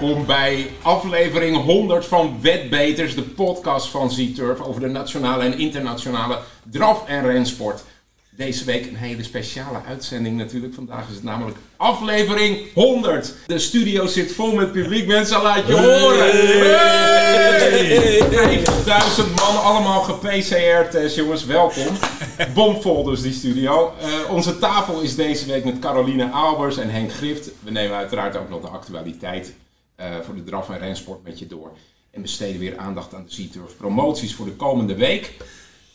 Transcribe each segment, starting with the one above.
welkom bij aflevering 100 van Wetbeters, de podcast van Z-Turf over de nationale en internationale draf- en rensport. Deze week een hele speciale uitzending natuurlijk. Vandaag is het namelijk aflevering 100. De studio zit vol met publiek. Mensen, laat je horen. Hey! 5000 man, allemaal ge-PCR-test, jongens. Welkom. Bomvol dus die studio. Eh, onze tafel is deze week met Caroline Albers en Henk Grift. We nemen uiteraard ook nog de actualiteit eh, voor de draf- en rensport met je door. En besteden weer aandacht aan de Z-Turf promoties voor de komende week.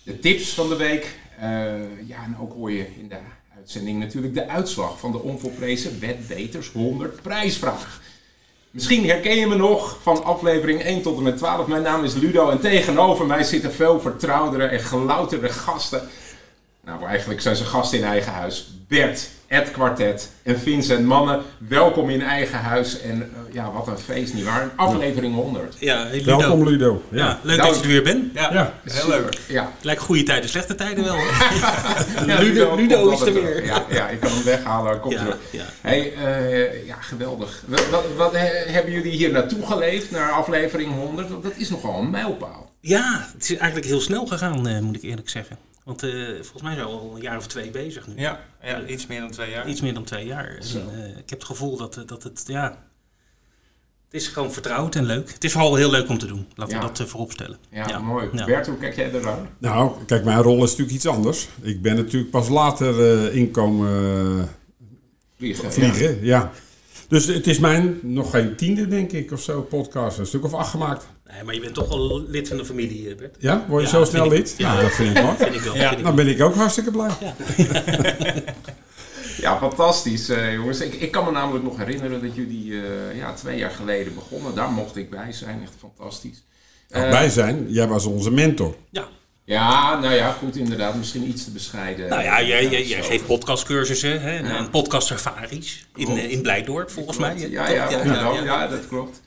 De tips van de week. Eh, ja, en ook hoor je in de uitzending natuurlijk de uitslag van de onvolprezen Wetbeters 100 prijsvraag. Misschien herken je me nog van aflevering 1 tot en met 12. Mijn naam is Ludo en tegenover mij zitten veel vertrouwdere en gelouterde gasten. Nou, eigenlijk zijn ze gasten in eigen huis. Bert, Ed Quartet en Vincent Mannen. Welkom in eigen huis. En eh, ja, wat een feest, nietwaar? Aflevering 100. Ja, hey, Ludo. Welkom Ludo. Ja, Ja. leuk dat je er weer bent. Ja, Ja. heel leuk. Ja, Lijkt goede tijden, slechte tijden wel. Ja, Ludo, is er weer. Ja, ja, ik kan hem weghalen. hij Komt Ja, terug. ja. Hey, eh, ja, geweldig. Wat, wat, wat, eh, hebben jullie hier naartoe geleefd, naar aflevering 100? Want dat is nogal een mijlpaal. ja, het is eigenlijk heel snel gegaan, eh, moet ik eerlijk zeggen. Want eh, volgens mij zijn we al een jaar of twee bezig nu. Ja, ja, iets meer dan twee jaar. Iets meer dan twee jaar. En, eh, ik heb het gevoel dat, eh, dat het, ja... Het is gewoon vertrouwd en leuk. Het is vooral heel leuk om te doen. Laten Ja. we dat uh, voorop stellen. Ja, mooi. Ja. Bert, hoe kijk jij eraan? Nou, kijk, mijn rol is natuurlijk iets anders. Ik ben natuurlijk pas later eh, inkomen eh, Vliegen. vliegen. Ja. Dus het is mijn nog geen tiende, denk ik, of zo, podcast. Een stuk of acht gemaakt. Nee, maar je bent toch wel lid van de familie, Bert. Ja, word je Ja, zo snel lid? ja. Nou, dat vind ik mooi. Vind ik wel. Ja. Dan ben ik ook hartstikke blij. Ja, fantastisch, eh, jongens. Ik, ik kan me namelijk nog herinneren dat jullie eh, ja, twee jaar geleden begonnen. Daar mocht ik bij zijn. Echt fantastisch. Eh, wij zijn, jij was onze mentor. Ja. Ja, nou ja, goed, inderdaad. Misschien iets te bescheiden. Nou ja, jij, jij, geeft podcastcursussen hè, en, Ja. en podcastsafaris in, eh, in Blijdorp, volgens mij. Ja, ja, ja, ja, ja, dat klopt.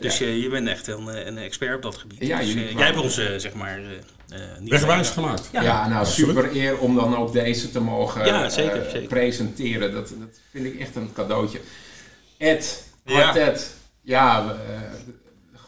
Dus eh, je bent echt een, eh, een expert op dat gebied. Ja, dus, eh, jij hebt ons, eh, zeg maar... eh, eh, niet Wegwijs gemaakt. Ja, Ja, nou absoluut. super eer om dan ook deze te mogen Ja, zeker, eh, zeker. presenteren. Dat, dat vind ik echt een cadeautje. Ed, Ja. Quartet. Ja, we, eh,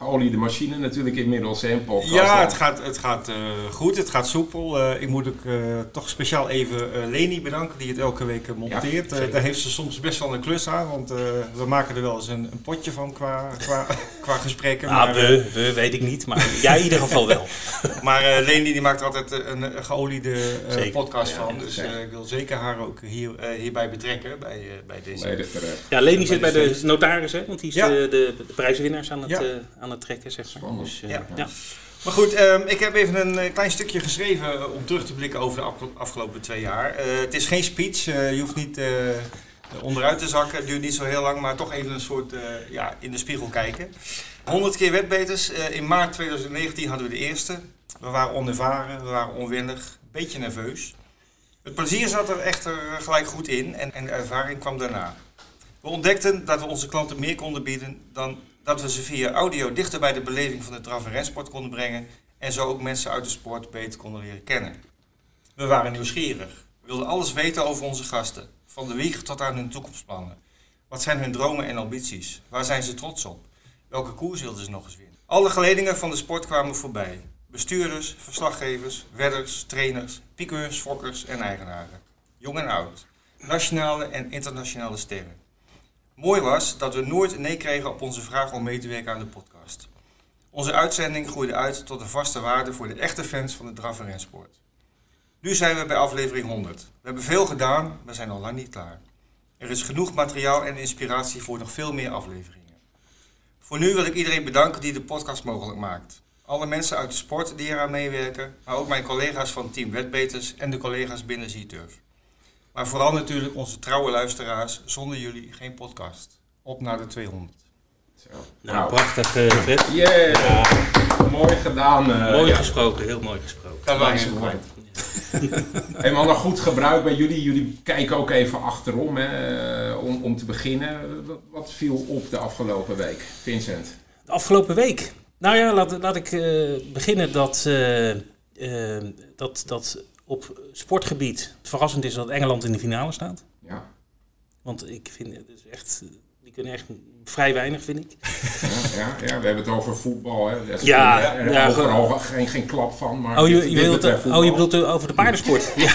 geoliede machine natuurlijk inmiddels, hè, podcast. Ja, het gaat, het gaat eh, goed, het gaat soepel. Eh, ik moet ook eh, toch speciaal even eh, Leni bedanken die het elke week monteert. Eh, daar heeft ze soms best wel een klus aan, want eh, we maken er wel eens een, een potje van qua, qua, qua gesprekken. Ah, maar, we, we, weet ik niet, maar jij in ieder geval wel. maar eh, Leni die maakt er altijd een, een geoliede eh, podcast Ja, van. Dus eh, ik wil zeker haar ook hier, eh, hierbij betrekken, bij, bij deze. Ja, Leni zit bij de notaris, hè, want die is Ja. de, de, de prijswinnaars aan het, Ja. Aan het trekken, zeg maar. Spannend. Dus, eh, Ja. ja. Maar goed, ehm, ik heb even een eh, klein stukje geschreven om terug te blikken over de afge- afgelopen twee jaar. Eh, het is geen speech, eh, je hoeft niet eh, onderuit te zakken, het duurt niet zo heel lang, maar toch even een soort eh, ja, in de spiegel kijken. 100 keer wetbeters, Eh, in maart 2019 hadden we de eerste. We waren onervaren, we waren onwennig, een beetje nerveus. Het plezier zat er echter gelijk goed in en, en de ervaring kwam daarna. We ontdekten dat we onze klanten meer konden bieden dan dat we ze via audio dichter bij de beleving van de draf- en konden brengen en zo ook mensen uit de sport beter konden leren kennen. We waren nieuwsgierig. We wilden alles weten over onze gasten, van de wieg tot aan hun toekomstplannen. Wat zijn hun dromen en ambities? Waar zijn ze trots op? Welke koers wilden ze nog eens winnen? Alle geledingen van de sport kwamen voorbij. Bestuurders, verslaggevers, wedders, trainers, piqueurs, fokkers en eigenaren. Jong en oud. Nationale en internationale sterren. Mooi was dat we nooit een nee kregen op onze vraag om mee te werken aan de podcast. Onze uitzending groeide uit tot een vaste waarde voor de echte fans van de draf- en rensport. Nu zijn we bij aflevering 100. We hebben veel gedaan, maar zijn al lang niet klaar. Er is genoeg materiaal en inspiratie voor nog veel meer afleveringen. Voor nu wil ik iedereen bedanken die de podcast mogelijk maakt. Alle mensen uit de sport die eraan meewerken, maar ook mijn collega's van Team Wetbeters en de collega's binnen Z-Turf. Maar vooral natuurlijk onze trouwe luisteraars. Zonder jullie geen podcast. Op naar de 200. Zo. Nou, Nou, prachtig, eh, Fred. yeah. Mooi gedaan. eh, mooi ja. gesproken, heel mooi gesproken. Dat was. Hey man, nog goed gebruik bij jullie. Jullie kijken ook even achterom hè, om, om te beginnen. Wat, viel op de afgelopen week, Vincent? De afgelopen week. Nou ja, laat, laat ik eh, beginnen dat, eh, eh, dat, dat op sportgebied het verrassend is dat Engeland in de finale staat. Ja, Want ik vind het is echt. Die die kunnen echt vrij weinig, vind ik. Ja, ja, ja, we hebben het over voetbal. Hè. Ja, ja, eh, overal geen, geen klap van. Maar Oh, je, dit- je, dit wilt, betreft oh, je bedoelt eh, over de paardensport? ja,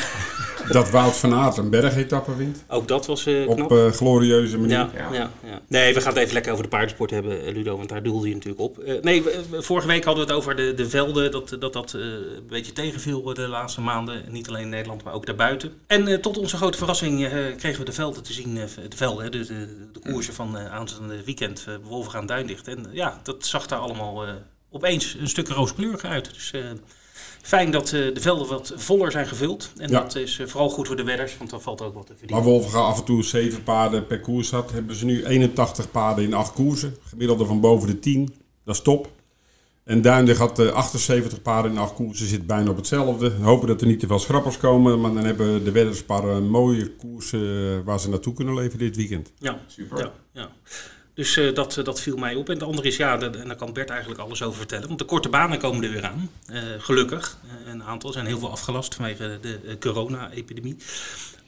Dat Wout van Aert een bergetappe wint. ook dat was eh, knap. Op eh, glorieuze manier. Ja, Ja. ja. Ja, Nee, we gaan het even lekker over de paardensport hebben, eh, Ludo, want daar doelde je natuurlijk op. Eh, nee, vorige week hadden we het over de, de velden, dat dat, dat eh, een beetje tegenviel de laatste maanden. Niet alleen in Nederland, maar ook daarbuiten. En eh, tot onze grote verrassing eh, kregen we de velden te zien, eh, de velden, de, de, de koersen van eh aanstaande weekend, uh, Wolvergaan Duindicht. En ja, dat zag daar allemaal eh, opeens een stuk rooskleuriger uit. Dus eh, fijn dat eh, de velden wat voller zijn gevuld. En Ja. dat is eh, vooral goed voor de wedders, want dan valt ook wat te Waar verdienen. Wolfga af en toe 7 paarden per koers had, hebben ze nu 81 paarden in 8 koersen. Gemiddelde van boven de 10. Dat is top. En Duindig had eh, 78 paarden in 8 koersen, zit bijna op hetzelfde. We hopen dat er niet te veel schrappers komen, maar dan hebben de wedders een paar eh, mooie koersen eh, waar ze naartoe kunnen leven dit weekend. Ja, Super. Ja, ja. Dus eh, dat, eh, dat viel mij op. En de andere is, ja, de- en daar kan Bert eigenlijk alles over vertellen. Want de korte banen komen er weer aan. Eh, gelukkig. Eh, een aantal zijn heel veel afgelast vanwege de corona-epidemie.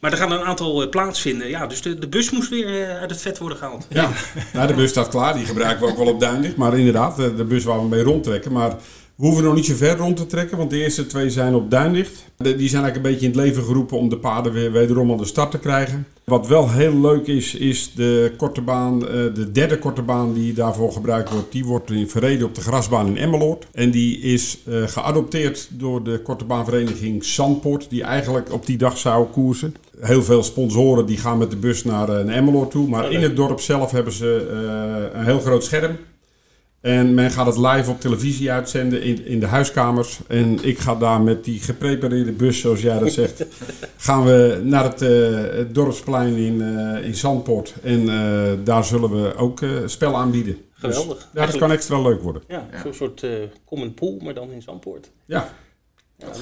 Maar er gaan een aantal plaatsvinden. Ja, dus de, de bus moest weer uit het vet worden gehaald. Ja, nou, de bus staat klaar. Die gebruiken we ook wel op Duindig. Maar inderdaad, de, de bus waar we mee rondtrekken. Maar we hoeven nog niet zo ver rond te trekken, want de eerste twee zijn op Duindicht. De- die zijn eigenlijk een beetje in het leven geroepen om de paarden weer wederom aan de start te krijgen. Wat wel heel leuk is, is de korte baan, eh, de derde korte baan die daarvoor gebruikt wordt. Die wordt in verreden op de grasbaan in Emmeloord. En die is eh, geadopteerd door de korte baanvereniging Zandpoort, die eigenlijk op die dag zou koersen. Heel veel sponsoren die gaan met de bus naar, eh, Emmeloord toe. Maar in het dorp zelf hebben ze een heel groot scherm. En men gaat het live op televisie uitzenden in, in de huiskamers. En ik ga daar met die geprepareerde bus, zoals jij dat zegt, gaan we naar het, eh, het dorpsplein in, eh, in Zandpoort. En eh, daar zullen we ook eh, spel aanbieden. Geweldig. Dus, ja, dat kan extra leuk worden. Ja, Ja. zo'n soort eh common pool, maar dan in Zandpoort. Ja.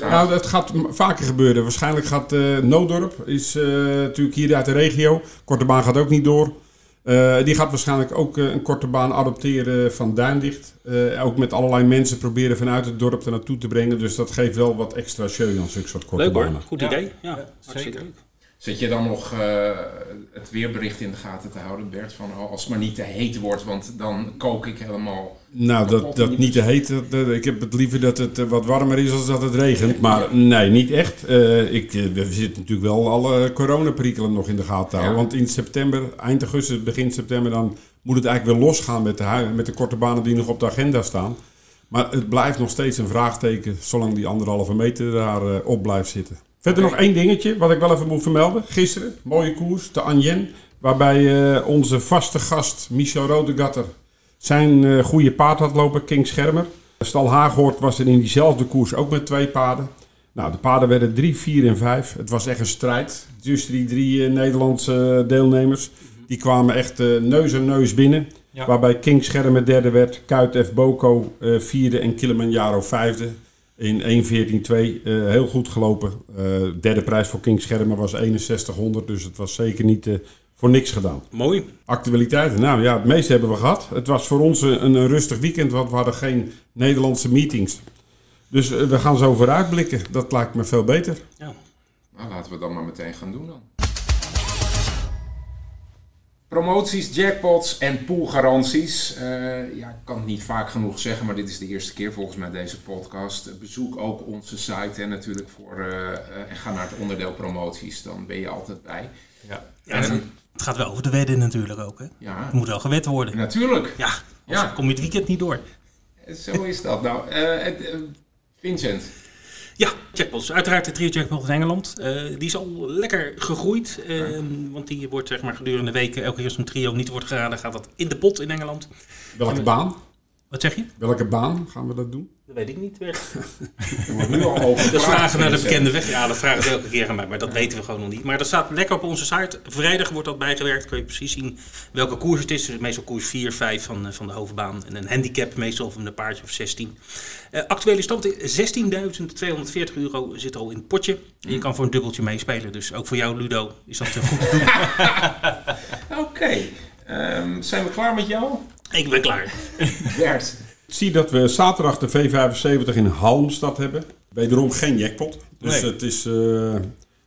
Nou, dat gaat vaker gebeuren. Waarschijnlijk gaat eh Noodorp, is eh, natuurlijk hier uit de regio. Korte baan gaat ook niet door. Eh, die gaat waarschijnlijk ook eh, een korte baan adopteren van Duindicht. Eh, ook met allerlei mensen proberen vanuit het dorp er naartoe te brengen. Dus dat geeft wel wat extra show aan zulke soort korte Leuk banen. goed idee. Ja, zeker. leuk. Zit je dan nog eh, het weerbericht in de gaten te houden, Bert? Van oh, als het maar niet te heet wordt, want dan kook ik helemaal. Nou, dat, dat niet. te heet. dat- dat- ik heb het liever dat het eh, wat warmer is als dat het regent. Maar nee, niet echt. Eh, ik, eh, we zitten natuurlijk wel alle coronaperikelen nog in de gaten te houden. Ja. Want in september, eind augustus, begin september, dan moet het eigenlijk weer losgaan met de, met de korte banen die nog op de agenda staan. Maar het blijft nog steeds een vraagteken, zolang die anderhalve meter daar op blijft zitten. Verder nog één dingetje, wat ik wel even moet vermelden. Gisteren, mooie koers, de Anjen. Waarbij onze vaste gast, Michel Rodegatter, zijn eh, goede paard had lopen, King Schermer. Stal Haaghoort was er in diezelfde koers ook met twee paarden. Nou, de paarden werden 3, 4 en 5. Het was echt een strijd tussen die drie eh, Nederlandse eh, deelnemers. Die kwamen echt neus aan neus binnen. Ja. Waarbij King Schermer derde werd, Kuit F. Boko vierde en Kilimanjaro vijfde. In 1.14.2 eh heel goed gelopen. Eh, derde prijs voor King Schermer was 6100, dus het was zeker niet voor niks gedaan. Mooi. Actualiteiten. Nou ja, het meeste hebben we gehad. Het was voor ons een, een rustig weekend, want we hadden geen Nederlandse meetings. Dus eh, we gaan zo vooruitblikken. Dat lijkt me veel beter. Ja. Nou, laten we dat maar meteen gaan doen dan. Promoties, jackpots en poolgaranties. Eh, ja, ik kan het niet vaak genoeg zeggen, maar dit is de eerste keer volgens mij deze podcast. Bezoek ook onze site en natuurlijk voor eh, en ga naar het onderdeel promoties. Dan ben je altijd bij. Ja. Ja, het, gaat wel over de wedden natuurlijk ook. Hè? Ja, Het moet wel gewet worden. natuurlijk. Ja, anders Ja. kom je het weekend niet door. Zo is dat. Nou, eh, het, eh, Vincent. Ja, jackpots. Uiteraard de trio jackpot in Engeland. Eh, die is al lekker gegroeid. Want die wordt zeg maar, gedurende de weken, elke keer als een trio niet wordt geraden, gaat dat in de pot in Engeland. Welke baan? Wat zeg je? Welke baan gaan we dat doen? Dat weet ik niet. Wordt nu al over Dat vragen naar de bekende weg. Ja, dat vragen ze elke keer aan mij, maar dat weten we gewoon nog niet. Maar dat staat lekker op onze site. Vrijdag wordt dat bijgewerkt. Kun je precies zien welke koers het is. Dus meestal koers 4, 5 van, eh, van de hoofdbaan. En een handicap, meestal van een paardje of 16. Eh, actuele stand is 16.240 euro zit al in het potje. En je kan voor een dubbeltje meespelen. Dus ook voor jou, Ludo, is dat eh, goed te doen. Oké. Ehm, zijn we klaar met jou? Ik ben klaar. Bert. Ik zie dat we zaterdag de V75 in Halmstad hebben. Wederom geen jackpot. Dus Nee. het is eh,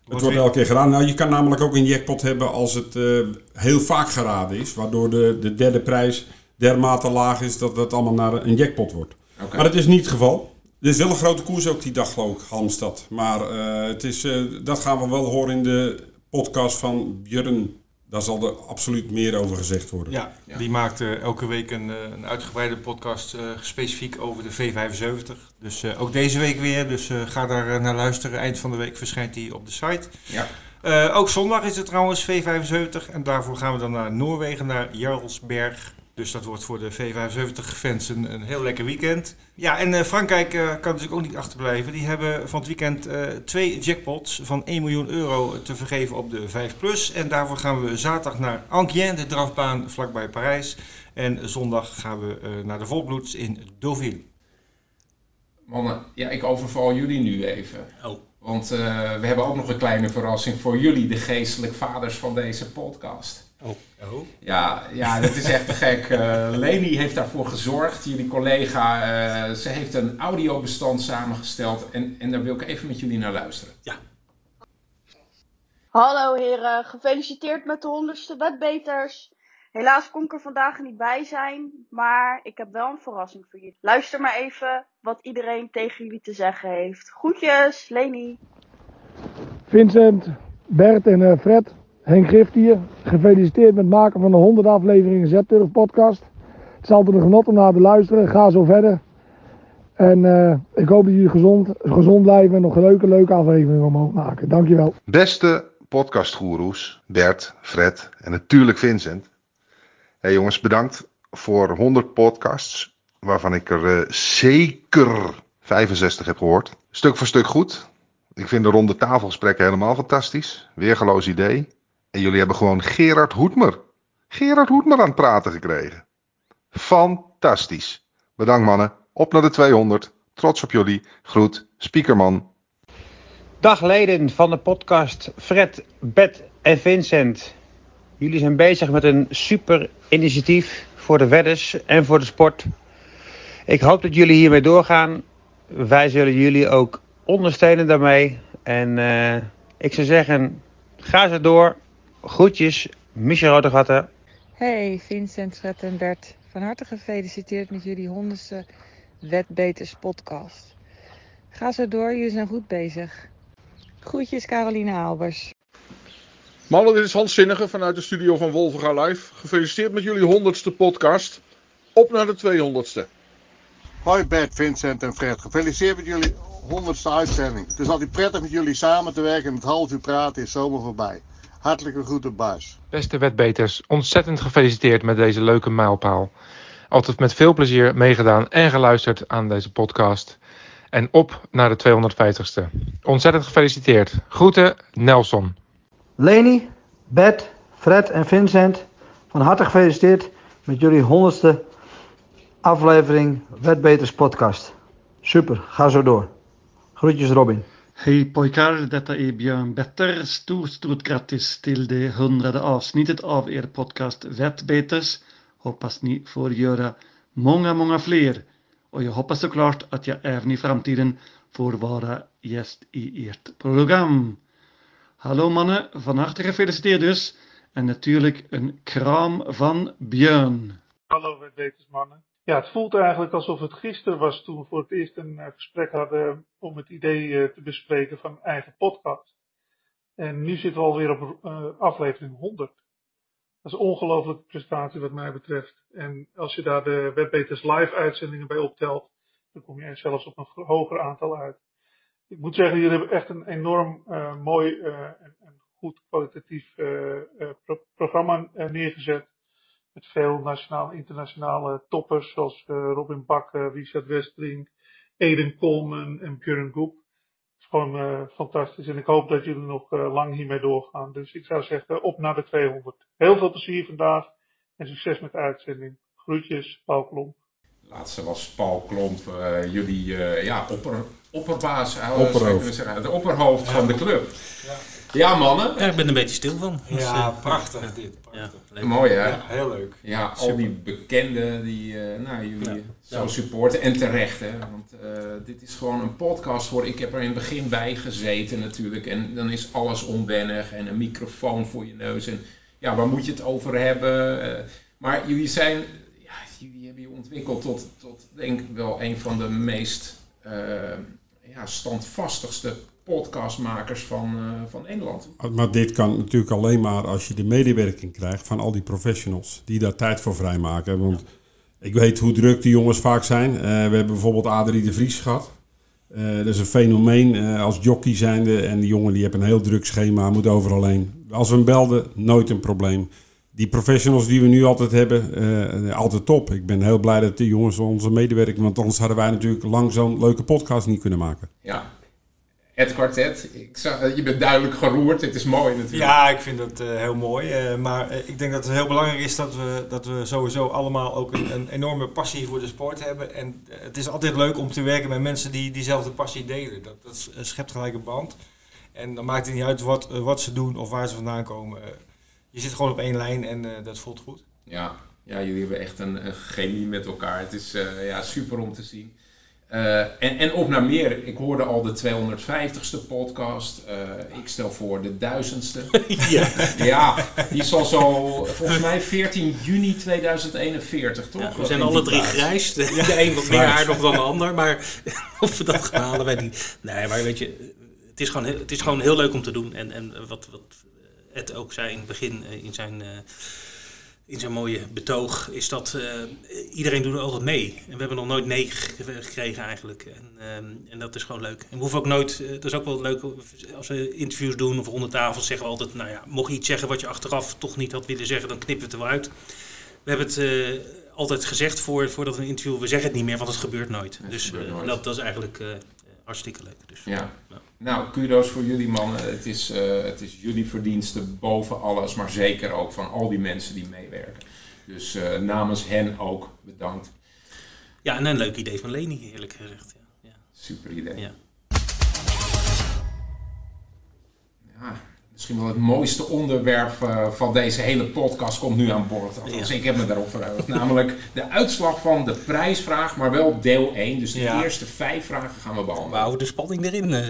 Het wordt elke keer gedaan. Nou, je kan namelijk ook een jackpot hebben als het uh, heel vaak geraden is. Waardoor de, de derde prijs dermate laag is dat het allemaal naar een jackpot wordt. Okay. Maar dat is niet het geval. Er is wel een grote koers ook die dag, geloof ik, Halmstad. Maar uh, het is, uh, dat gaan we wel horen in de podcast van Björn daar zal er absoluut meer over gezegd worden. Ja, die maakt uh, elke week een, uh, een uitgebreide podcast uh, specifiek over de V75. Dus ook deze week weer. Dus ga daar naar luisteren. Eind van de week verschijnt die op de site. Ja. ook zondag is het trouwens V75. En daarvoor gaan we dan naar Noorwegen, naar Jarlsberg. Dus dat wordt voor de V75-fans een, een, heel lekker weekend. Ja, en uh, Frankrijk uh, kan natuurlijk ook niet achterblijven. Die hebben van het weekend uh, twee jackpots van 1 miljoen euro te vergeven op de 5 Plus. En daarvoor gaan we zaterdag naar Anquien, de drafbaan vlakbij Parijs. En zondag gaan we naar de Volbloeds in Deauville. Mannen, ja, ik overval jullie nu even. Oh. Want we hebben ook nog een kleine verrassing voor jullie, de geestelijk vaders van deze podcast. Oh. oh. Ja, ja, dat is echt te gek. Uh, Leni heeft daarvoor gezorgd, jullie collega. Uh, ze heeft een audiobestand samengesteld en, en daar wil ik even met jullie naar luisteren. Ja. Hallo heren, gefeliciteerd met de honderdste wetbeters. Helaas kon ik er vandaag niet bij zijn, maar ik heb wel een verrassing voor jullie. Luister maar even wat iedereen tegen jullie te zeggen heeft. Groetjes, Leni. Vincent, Bert en uh, Fred, Henk Gift hier. Gefeliciteerd met het maken van de 100 afleveringen Z-Turf podcast. Het is altijd een genot om naar te luisteren. Ga zo verder. En uh, ik hoop dat jullie gezond, gezond blijven en nog een leuke, leuke afleveringen omhoog maken. Dankjewel. Beste podcastgoeroes, Bert, Fred en natuurlijk Vincent. Hey jongens, bedankt voor 100 podcasts, waarvan ik er uh, zeker 65 heb gehoord. Stuk voor stuk goed. Ik vind de ronde tafelgesprekken helemaal fantastisch. Weergeloos idee. En jullie hebben gewoon Gerard Hoedmer. Gerard Hoedmer aan het praten gekregen. Fantastisch. Bedankt mannen. Op naar de 200. Trots op jullie. Groet, Speakerman. Dag leden van de podcast Fred, Bet en Vincent. Jullie zijn bezig met een super initiatief voor de wedders en voor de sport. Ik hoop dat jullie hiermee doorgaan. Wij zullen jullie ook ondersteunen daarmee. En uh, ik zou zeggen, ga zo door. Groetjes, Michel Rodegatten. Hey Vincent, Fred en Bert. Van harte gefeliciteerd met jullie honderdste Wetbeters podcast. Ga zo door, jullie zijn goed bezig. Groetjes Caroline Albers. Mannen, dit is Hans Zinnige vanuit de studio van Wolverga Live. Gefeliciteerd met jullie honderdste podcast. Op naar de 200ste. Hoi Bert, Vincent en Fred. Gefeliciteerd met jullie honderdste uitzending. Het is altijd prettig met jullie samen te werken en het half uur praten is zomaar voorbij. Hartelijke groeten, baas. Beste wetbeters, ontzettend gefeliciteerd met deze leuke mijlpaal. Altijd met veel plezier meegedaan en geluisterd aan deze podcast. En op naar de 250ste. Ontzettend gefeliciteerd. Groeten, Nelson. Leni, Bert, Fred en Vincent, van harte gefeliciteerd met jullie honderdste aflevering Wetbeters podcast. Super, ga zo door. Groetjes Robin. Hej pojkar, detta är Björn Better. Stort, stort grattis till det hundrade avsnittet av er podcast Vettbeters. Hoppas ni får göra många, många fler. Och jag hoppas såklart att jag även i framtiden får vara gäst i ert program. Hallo mannen, van harte gefeliciteerd dus. En natuurlijk een kram van Björn. Hallo Wettbeters mannen. Ja, het voelt eigenlijk alsof het gisteren was toen we voor het eerst een eh, gesprek hadden om het idee eh, te bespreken van eigen podcast. En nu zitten we alweer op uh, aflevering 100. Dat is een ongelofelijke prestatie wat mij betreft. En als je daar de Webbeters live uitzendingen bij optelt, dan kom je zelfs op een hoger aantal uit. Ik moet zeggen, jullie hebben echt een enorm mooi en, goed kwalitatief pro programma neergezet. Met veel nationale internationale toppers zoals Robin Bakker, Richard Westring, Eden Coleman en Björn Goep. Het is gewoon uh, fantastisch. En ik hoop dat jullie nog uh, lang hiermee doorgaan. Dus ik zou zeggen, op naar de 200. Heel veel plezier vandaag en succes met de uitzending. Groetjes, Paul Klomp. Laatste was Paul Klomp. Uh, jullie ja, opper, opperbaas, je Opperhoofd. zeggen, het opperhoofd van de club. Ja, mannen. Ja, ik ben er een beetje stil van. Dus, Ja, eh, prachtig dit. Ja, leuk. Mooi hè? Ja, heel leuk. Ja, al Super. die bekenden die eh, nou, jullie Ja. zo Ja. supporten. En terecht hè, want eh, dit is gewoon een podcast voor. Ik heb er in het begin bij gezeten natuurlijk. En dan is alles onwennig en een microfoon voor je neus. En ja, waar moet je het over hebben? Eh, maar jullie zijn, ja, jullie hebben je ontwikkeld tot, tot denk ik wel een van de meest eh, ja, standvastigste podcastmakers van, eh, van Nederland. Maar dit kan natuurlijk alleen maar als je de medewerking krijgt van al die professionals die daar tijd voor vrijmaken. Want ik weet hoe druk die jongens vaak zijn. Eh, we hebben bijvoorbeeld Adrie de Vries gehad. Eh, dat is een fenomeen als jockey zijnde. En die jongen die heeft een heel druk schema, moet overal heen. Als we hem belden, nooit een probleem. Die professionals die we nu altijd hebben, eh, altijd top. Ik ben heel blij dat die jongens onze medewerking... want anders hadden wij natuurlijk lang zo'n leuke podcast niet kunnen maken. Ja, het kwartet. Ik zag, eh, je bent duidelijk geroerd. Het is mooi natuurlijk. Ja, ik vind dat eh, heel mooi. eh, maar ik denk dat het heel belangrijk is dat we, dat we sowieso allemaal ook een, een enorme passie voor de sport hebben. En het is altijd leuk om te werken met mensen die diezelfde passie delen. Dat, dat schept gelijk een band. En dan maakt het niet uit wat, wat ze doen of waar ze vandaan komen. Je zit gewoon op één lijn en eh, dat voelt goed. Ja, ja jullie hebben echt een, een chemie met elkaar. Het is eh, ja, super om te zien. Eh, en, en op naar meer. Ik hoorde al de 250ste podcast. Eh, ik stel voor de duizendste. Ja. ja, die zal zo volgens mij 14 juni 2041, toch? Ja, we zijn alle drie plaats. grijs. De, de een wat meer haar nog dan de ander. Maar of we dat gaan halen, weet ik niet. Nee, maar weet je, het is gewoon, heel- het is gewoon heel leuk om te doen. En, en wat, wat Ed ook zei in het begin eh, in zijn, eh, in zijn mooie betoog, is dat eh, iedereen doet er altijd mee. En we hebben nog nooit nee ge- gekregen eigenlijk. En, ehm, en dat is gewoon leuk. En we hoeven ook nooit, eh, dat is ook wel leuk, als we interviews doen of rond de tafel zeggen we altijd, nou ja, mocht je iets zeggen wat je achteraf toch niet had willen zeggen, dan knippen we het er wel uit. We hebben het altijd gezegd voor, voordat een interview, we zeggen het niet meer, want het gebeurt nooit. Het dus gebeurt nooit. dat, dat is eigenlijk hartstikke leuk. Dus, Ja. Nou, kudos voor jullie mannen. Het is, eh, het is jullie verdienste boven alles, maar zeker ook van al die mensen die meewerken. Dus eh, namens hen ook bedankt. Ja, en een leuk idee van Leni, eerlijk gezegd. Ja. Super idee. Ja. Ja, misschien wel het mooiste onderwerp eh, van deze hele podcast komt nu aan boord. Althans, Ja. ik heb me daarop verheugd. Namelijk de uitslag van de prijsvraag, maar wel deel 1. Dus de Ja. eerste vijf vragen gaan we behandelen. We houden de spanning erin, eh.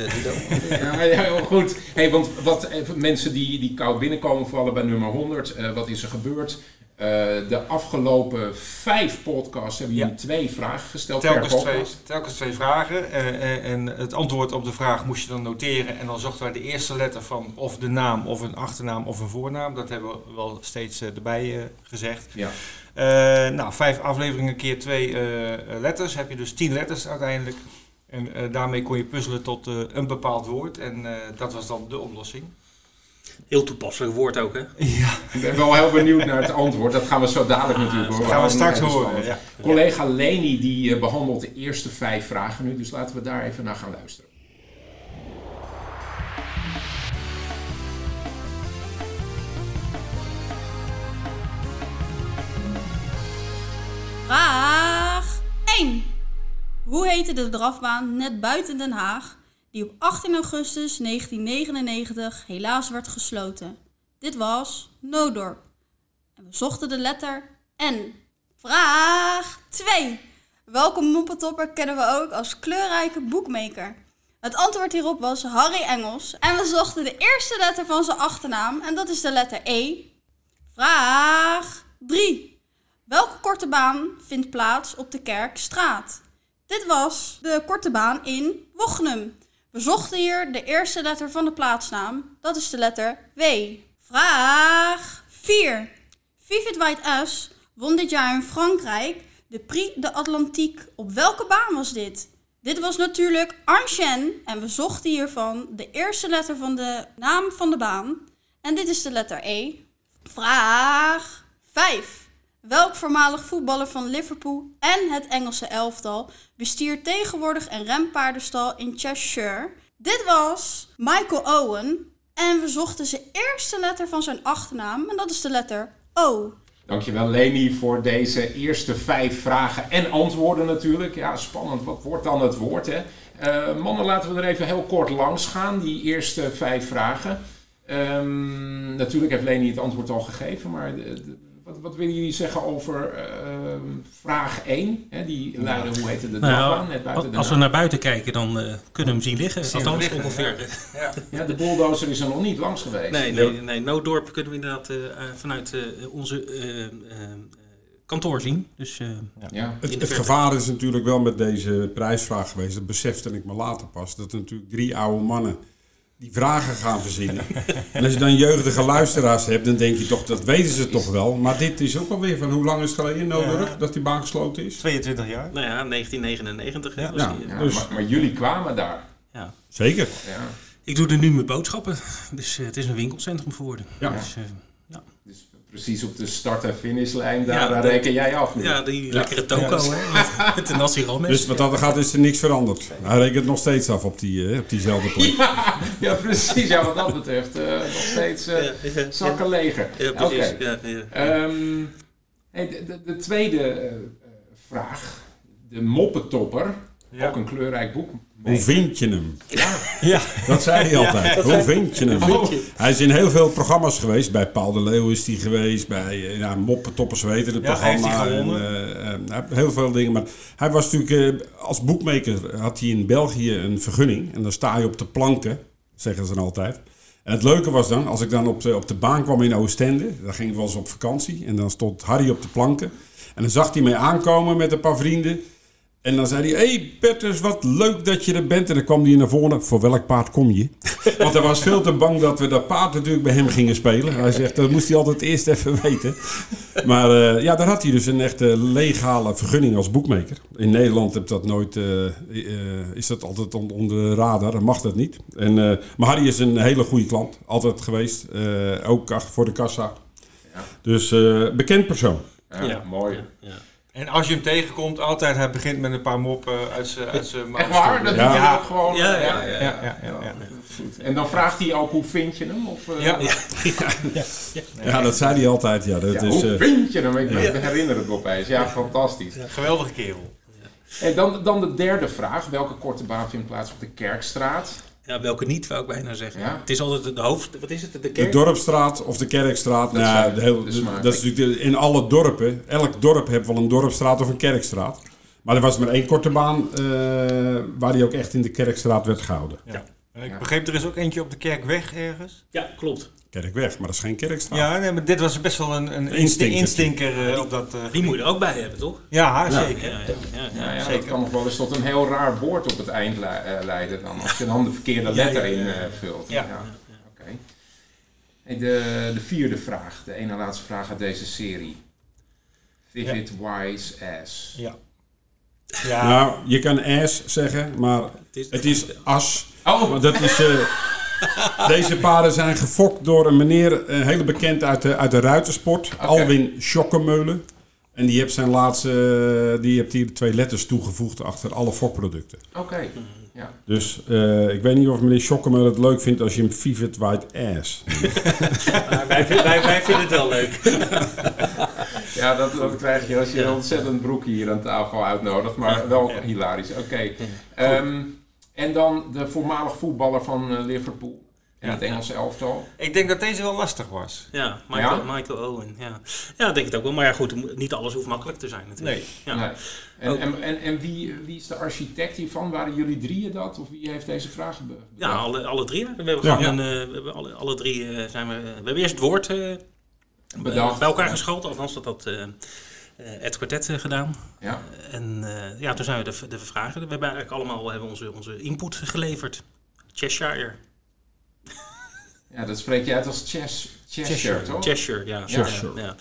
Ja, ja, heel goed. Hey, want wat even mensen die, die koud binnenkomen vallen bij nummer 100, eh, wat is er gebeurd? Eh, de afgelopen vijf podcasts hebben jullie twee vragen gesteld Telkens per twee, podcast. telkens twee vragen. eh, eh, en het antwoord op de vraag moest je dan noteren. En dan zochten wij de eerste letter van of de naam, of een achternaam, of een voornaam. Dat hebben we wel steeds erbij gezegd. Ja. Nou, vijf afleveringen keer twee letters. Heb je dus tien letters uiteindelijk. En daarmee kon je puzzelen tot een bepaald woord. En dat was dan de oplossing. Heel toepasselijk woord ook, hè? Ja. Ik ben wel heel benieuwd naar het antwoord. Dat gaan we zo dadelijk natuurlijk horen. dat gaan we straks horen, ja. Collega Leni die eh, behandelt de eerste vijf vragen nu. Dus laten we daar even naar gaan luisteren. Vraag 1. Hoe heette de drafbaan net buiten Den Haag die op 18 augustus 1999 helaas werd gesloten? Dit was Noodorp. En we zochten de letter N. Vraag 2. Welke moppetopper kennen we ook als kleurrijke boekmaker? Het antwoord hierop was Harry Engels. En we zochten de eerste letter van zijn achternaam en dat is de letter E. Vraag 3. Welke korte baan vindt plaats op de Kerkstraat? Dit was de korte baan in Wochnum. We zochten hier de eerste letter van de plaatsnaam. Dat is de letter W. Vraag 4. Vivid White Us won dit jaar in Frankrijk de Prix de Atlantique. Op welke baan was dit? Dit was natuurlijk Ancien en we zochten hiervan de eerste letter van de naam van de baan. En dit is de letter E. Vraag 5. Welk voormalig voetballer van Liverpool en het Engelse elftal bestiert tegenwoordig een renpaardenstal in Cheshire? Dit was Michael Owen en we zochten zijn eerste letter van zijn achternaam en dat is de letter O. Dankjewel Leni voor deze eerste vijf vragen en antwoorden natuurlijk. Ja, spannend. Wat wordt dan het woord? Hè? Eh, mannen, laten we er even heel kort langs gaan, die eerste vijf vragen. Ehm, natuurlijk heeft Leni het antwoord al gegeven, maar de- de- wat, wat willen jullie zeggen over ehm, vraag 1? Hè, die luidde, hoe heette de Nou? Net buiten als, we naar buiten kijken, dan eh, kunnen we hem zien liggen. Zien Althans, liggen, ongeveer. ja. Ja, de bulldozer is er nog niet langs geweest. Nee, nee, nee. Noodorp kunnen we inderdaad eh, eh, vanuit eh, onze kantoor zien. Dus, eh, Ja. Het, het gevaar is natuurlijk wel met deze prijsvraag geweest. Dat besefte ik me later pas. Dat er natuurlijk drie oude mannen die vragen gaan verzinnen. en als je dan jeugdige luisteraars hebt, dan denk je toch, dat weten ze toch wel. Maar dit is ook alweer van hoe lang is het geleden nodig Ja. dat die baan gesloten is? 22 jaar. Nou ja, 1999. hè, was Ja, die, eh, Ja, dus- maar, maar jullie kwamen daar. ja. Zeker. Ja. Ik doe er nu mijn boodschappen. Dus eh, het is een winkelcentrum geworden. Ja. Dus, eh, ja. Dus precies op de start- en finishlijn, daar, Ja, daar de- reken jij af nu. Ja, die lekkere toko, Ja. hè, met- de nasi. Dus wat dat gaat is er niks veranderd. Hij rekent nog steeds af op, die, eh, op diezelfde plek. Ja, ja, precies. Ja, wat dat betreft eh, nog steeds eh, Ja, ja, zakken ja. leger. Ja, Oké. precies. Ja, ja. Ehm, hey, de, de, de tweede eh, eh, vraag. De moppetopper. Ook een kleurrijk boek. Hoe vind je hem? Ja. Ja, dat zei hij altijd. Hoe vind je hem? Oh. Hij is in heel veel programma's geweest. Bij Paul de Leeuw is hij geweest. Bij eh, ja, Moppentoppers weten het Ja, programma. hij en, heeft heel veel dingen. Maar hij was natuurlijk als boekmaker had hij in België een vergunning. En dan sta je op de planken, zeggen ze dan altijd. En het leuke was dan, als ik dan op de, op de baan kwam in Oostende, dan ging ik wel eens op vakantie. En dan stond Harry op de planken. En dan zag hij mij aankomen met een paar vrienden. En dan zei hij, hey Bertus, wat leuk dat je er bent. En dan kwam hij naar voren, voor welk paard kom je? Want hij was veel te bang dat we dat paard natuurlijk bij hem gingen spelen. Hij zegt, dat moest hij altijd eerst even weten. Maar eh, ja, daar had hij dus een echte legale vergunning als boekmaker. In Nederland heb dat nooit, eh, eh, is dat altijd on- onder de radar, dan mag dat niet. En, eh, maar Harry is een hele goede klant, altijd geweest. Eh, ook voor de kassa. Dus eh, bekend persoon. Ja, mooi. En als je hem tegenkomt, altijd, hij begint met een paar moppen uit zijn uit zijn Echt waar? Dat ja. hij ook gewoon. Ja, ja, ja. ja, ja, ja. Goed. En dan vraagt hij ook hoe vind je hem? Of, eh, Ja. Ja, dat zei hij altijd. Ja, dat Ja, is, hoe eh, vind je hem? Ik ja. herinner het me opeens. Ja, fantastisch. Geweldige kerel. En dan, dan de derde vraag. Welke korte baan vindt plaats op de Kerkstraat? Ja, welke niet, wou ik bijna zeggen. Ja. Het is altijd de hoofd... Wat is het? De De kerk? Dorpstraat of de Kerkstraat. Dat nou, de heel, de de- dat is natuurlijk de- in alle dorpen. Elk dorp heeft wel een dorpstraat of een kerkstraat. Maar er was maar één korte baan eh, waar die ook echt in de Kerkstraat werd gehouden. Ja. Ik begreep, er is ook eentje op de Kerkweg ergens. Ja, klopt. Kerkweg, maar dat is geen Kerkstraat. Ja, nee, maar dit was best wel een, een Instinker. instinker eh, op dat... eh, Die moet je er ook bij hebben, toch? Ja, zeker. Ja, ja, ja, ja. Ja, ja, dat zeker. kan nog wel eens tot een heel raar woord op het eind le- eh, leiden. Dan, als je dan de verkeerde letter ja, ja, in ja. eh, vult. Ja. Oké. De, de vierde vraag. De ene laatste vraag uit deze serie. Vivid Wise Ass. Ja. Ja. Nou, je kan ass zeggen, maar is- het is as. Oh. Want dat is, eh, deze paarden zijn gefokt door een meneer, een hele bekend uit de, uit de ruitersport, Alwin Schokkemeulen. En die heeft zijn laatste, eh, die heeft hier twee letters toegevoegd achter alle fokproducten. Oké. Ja. Dus eh, ik weet niet of meneer Schokkemeulen het leuk vindt als je hem Vivid White Ass. Maar wij, wij, wij vinden het wel leuk. Ja, dat, dat krijg je als je een ontzettend broek hier aan tafel uitnodigt. Maar wel hilarisch. Oké. Ehm, en dan de voormalig voetballer van eh, Liverpool. En Ja. het Engelse elftal. Ik denk dat deze wel lastig was. Ja, Michael, Ja? Michael Owen. Ja. ja, ik denk het ook wel. Maar ja, goed, niet alles hoeft makkelijk te zijn natuurlijk. Nee. Ja. Nee. En, en, en, en wie, wie is de architect hiervan? Waren jullie drieën dat? Of wie heeft deze vraag be- Ja, bedacht? alle, alle drie. We hebben Ja. gewoon een, eh, we hebben alle, alle drie eh, zijn we. we hebben eerst het woord eh, Bedacht. bij elkaar Ja. geschoold. Althans, dat had eh eh, Ed Quartet eh, gedaan. Ja. En eh, ja, toen zijn we de, de vragen. We hebben eigenlijk allemaal hebben onze, onze input geleverd. Cheshire. ja, dat spreek je uit als Chess, Cheshire, toch? Cheshire, ja. Cheshire. Ja, ja.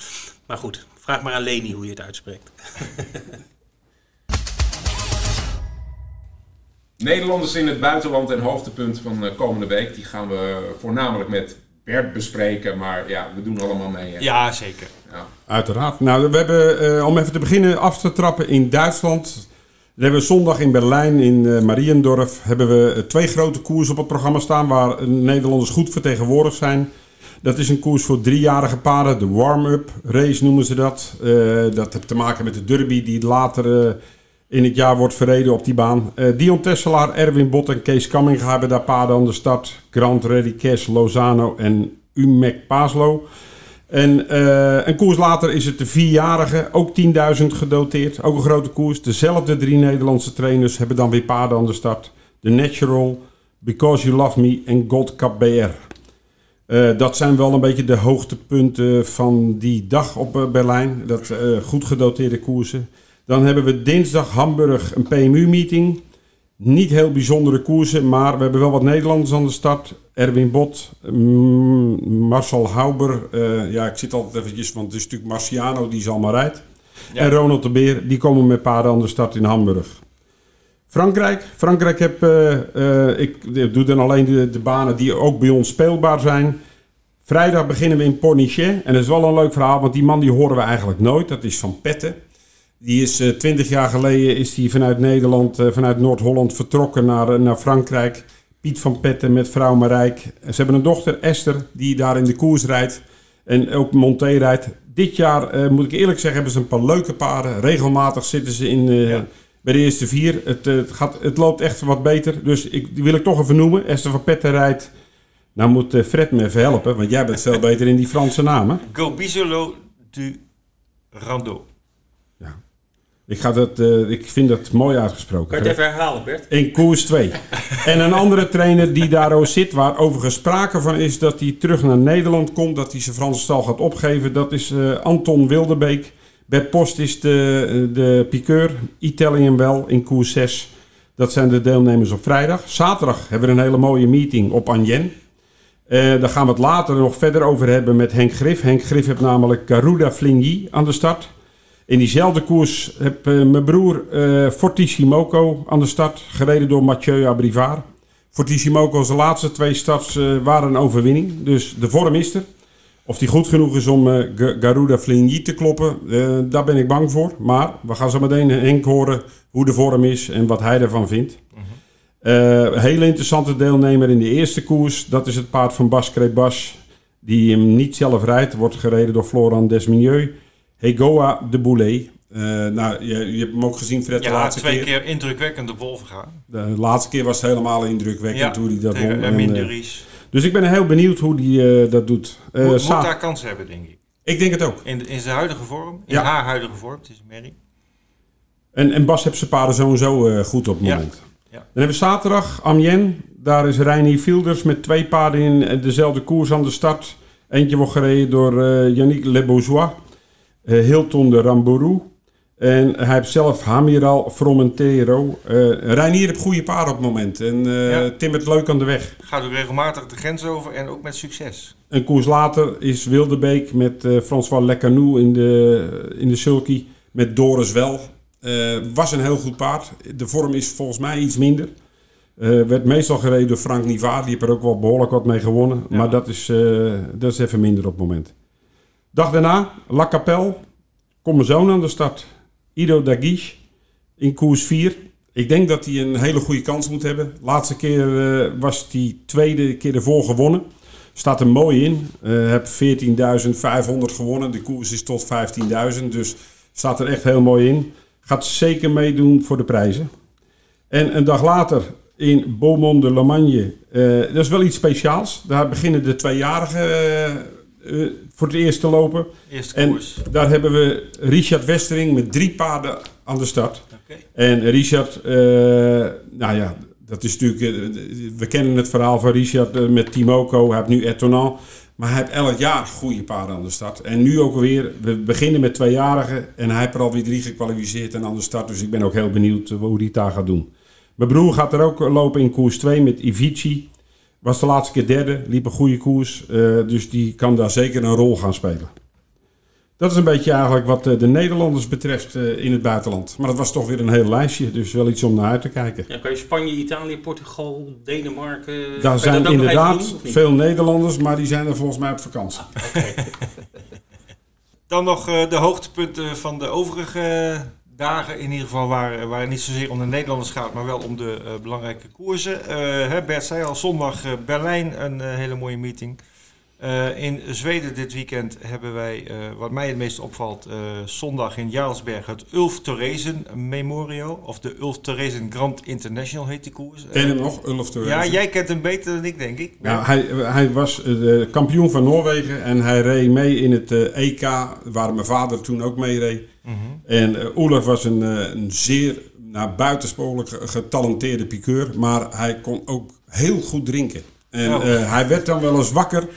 Maar goed, vraag maar aan Leni hoe je het uitspreekt. Nederlanders in het buitenland en hoogtepunt van eh, komende week. Die gaan we voornamelijk met Bert bespreken. Maar ja, we doen allemaal mee. hè? Ja, zeker. Uiteraard. Nou, we hebben, eh, om even te beginnen af te trappen in Duitsland. We hebben zondag in Berlijn, in eh, Mariendorf, hebben we eh, twee grote koers op het programma staan waar Nederlanders goed vertegenwoordigd zijn. Dat is een koers voor driejarige paarden, de warm-up race noemen ze dat. Dat heeft te maken met de derby die later in het jaar wordt verreden op die baan. Dion Tesselaar, Erwin Bot en Kees Kamming hebben daar paarden aan de start. Grand Ready Cash, Lozano en Umek Paaslo. En eh, een koers later is het de vierjarige, ook 10.000 gedoteerd. Ook een grote koers. Dezelfde drie Nederlandse trainers hebben dan weer paarden aan de start. The Natural, Because You Love Me en Gold Cup BR. Eh, dat zijn wel een beetje de hoogtepunten van die dag op eh, Berlijn. Dat goed gedoteerde koersen. Dan hebben we dinsdag Hamburg een PMU-meeting. Niet heel bijzondere koersen, maar we hebben wel wat Nederlanders aan de start. Erwin Bot, mm, Marcel Hauber. eh, ja, ik zit altijd eventjes, want het is natuurlijk Marciano die ze allemaal rijdt. Ja. En Ronald de Beer, die komen met paarden aan de start in Hamburg. Frankrijk. Frankrijk heb, eh, eh, ik, ik doe dan alleen de, de banen die ook bij ons speelbaar zijn. Vrijdag beginnen we in Pornichet. En dat is wel een leuk verhaal, want die man die horen we eigenlijk nooit. Dat is Van Petten. Die is eh, twintig jaar geleden is die vanuit Nederland, eh, vanuit Noord-Holland vertrokken naar, eh, naar Frankrijk. Piet van Petten met vrouw Marijk. Ze hebben een dochter Esther die daar in de koers rijdt. En ook Monté rijdt. Dit jaar, moet ik eerlijk zeggen, hebben ze een paar leuke paarden. Regelmatig zitten ze in, bij de eerste vier. Het, het, gaat, het loopt echt wat beter. Dus ik, die wil ik toch even noemen. Esther van Petten rijdt. Nou moet Fred me even helpen, want jij bent veel beter in die Franse namen. Go Bisolo du Rando. Ik, ga dat, eh, ik vind dat mooi uitgesproken. Kan je het even herhalen, Bert? In koers 2. en een andere trainer die daar ook zit, waar overigens sprake van is dat hij terug naar Nederland komt, dat hij zijn Franse stal gaat opgeven, dat is eh, Anton Wildebeek. Bert Post is de, de piqueur, Italian wel in koers 6. Dat zijn de deelnemers op vrijdag. Zaterdag hebben we een hele mooie meeting op Anjen. Eh daar gaan we het later nog verder over hebben met Henk Grif. Henk Grif heeft namelijk Garuda Fligny aan de start. In diezelfde koers heb eh, mijn broer eh Fortissimoco aan de start, gereden door Mathieu Abrivard. Fortissimoco's laatste twee starts eh, waren een overwinning, dus de vorm is er. Of die goed genoeg is om Ga- Garuda Fligny te kloppen, daar ben ik bang voor. Maar we gaan zo meteen Henk horen hoe de vorm is en wat hij ervan vindt. Een hele interessante deelnemer in de eerste koers, dat is het paard van Bas Crebas. Die hem niet zelf rijdt, wordt gereden door Florent Desminieux. Hegoa de Boulet. Eh, nou, je, je hebt hem ook gezien, Fred, de Ja, laatste twee keer. keer indrukwekkende wolven gaan. De laatste keer was het helemaal indrukwekkend Ja, hoe hij dat won. En, eh, dus ik ben heel benieuwd hoe hij eh, dat doet. Moet, daar kans hebben, denk ik. Ik denk het ook. In, in zijn huidige vorm. In Ja. haar huidige vorm. Het is Mary. En, en Bas heeft zijn paarden sowieso goed op het moment. Ja. Dan hebben we zaterdag Amiens. Daar is Reinier Fielders met twee paarden in dezelfde koers aan de start. Eentje wordt gereden door Yannick Le Bourgeois. Eh, Hilton de Rambourou. En hij heeft zelf Hamiral Fromentero. Eh Reinier heeft goede paarden op het moment. En eh Ja. timmert leuk aan de weg. Gaat ook regelmatig de grens over en ook met succes. Een koers later is Wildebeek met eh François Lecanou in de, in de sulky. Met Doris Wel. Was een heel goed paard. De vorm is volgens mij iets minder. Werd meestal gereden door Frank Nivaar. Die heeft er ook wel behoorlijk wat mee gewonnen. Maar dat is, dat is even minder op het moment. Dag daarna, La Capelle. Komt mijn zoon aan de start. Ido Daguiche in koers 4. Ik denk dat hij een hele goede kans moet hebben. Laatste keer eh, was hij tweede keer ervoor gewonnen. Staat er mooi in. Eh heb 14.500 gewonnen. De koers is tot 15.000. Dus staat er echt heel mooi in. Gaat zeker meedoen voor de prijzen. En een dag later in Beaumont de Lomagne. eh dat is wel iets speciaals. Daar beginnen de tweejarigen eh, voor het eerst te lopen. Eerste en koers. daar hebben we Richard Westering met drie paarden aan de start. En Richard, eh, nou ja, dat is natuurlijk. eh, we kennen het verhaal van Richard eh, met Timoco. Hij heeft nu Etonal. Maar hij heeft elk jaar goede paarden aan de start. En nu ook weer. We beginnen met tweejarigen. En hij heeft er alweer drie gekwalificeerd en aan de start. Dus ik ben ook heel benieuwd hoe hij het daar gaat doen. Mijn broer gaat er ook lopen in koers 2 met Ivici. Was de laatste keer derde, liep een goede koers. eh, dus die kan daar zeker een rol gaan spelen. Dat is een beetje eigenlijk wat eh, de Nederlanders betreft eh, in het buitenland. Maar dat was toch weer een heel lijstje, dus wel iets om naar uit te kijken. Ja, kan je Spanje, Italië, Portugal, Denemarken... Daar zijn inderdaad doen, veel Nederlanders, maar die zijn er volgens mij op vakantie. Dan nog eh, de hoogtepunten van de overige dagen. In ieder geval waar, waar het niet zozeer om de Nederlanders gaat, maar wel om de eh, belangrijke koersen. Eh, Bert zei al, zondag eh, Berlijn, een hele mooie meeting. Eh, in Zweden dit weekend hebben wij, eh, wat mij het meest opvalt, eh, zondag in Jarlsberg het Ulf Theresen Memorial. Of de Ulf Theresen Grand International heet die koers. Ken je hem nog, Ulf Theresen? Ja, jij kent hem beter dan ik, denk ik. Ja, hij, hij was kampioen van Noorwegen en hij reed mee in het EK, waar mijn vader toen ook mee reed. Mm -hmm. En Olaf was een, een zeer nou, buitensporig getalenteerde piqueur, maar hij kon ook heel goed drinken. En oh. hij werd dan wel eens wakker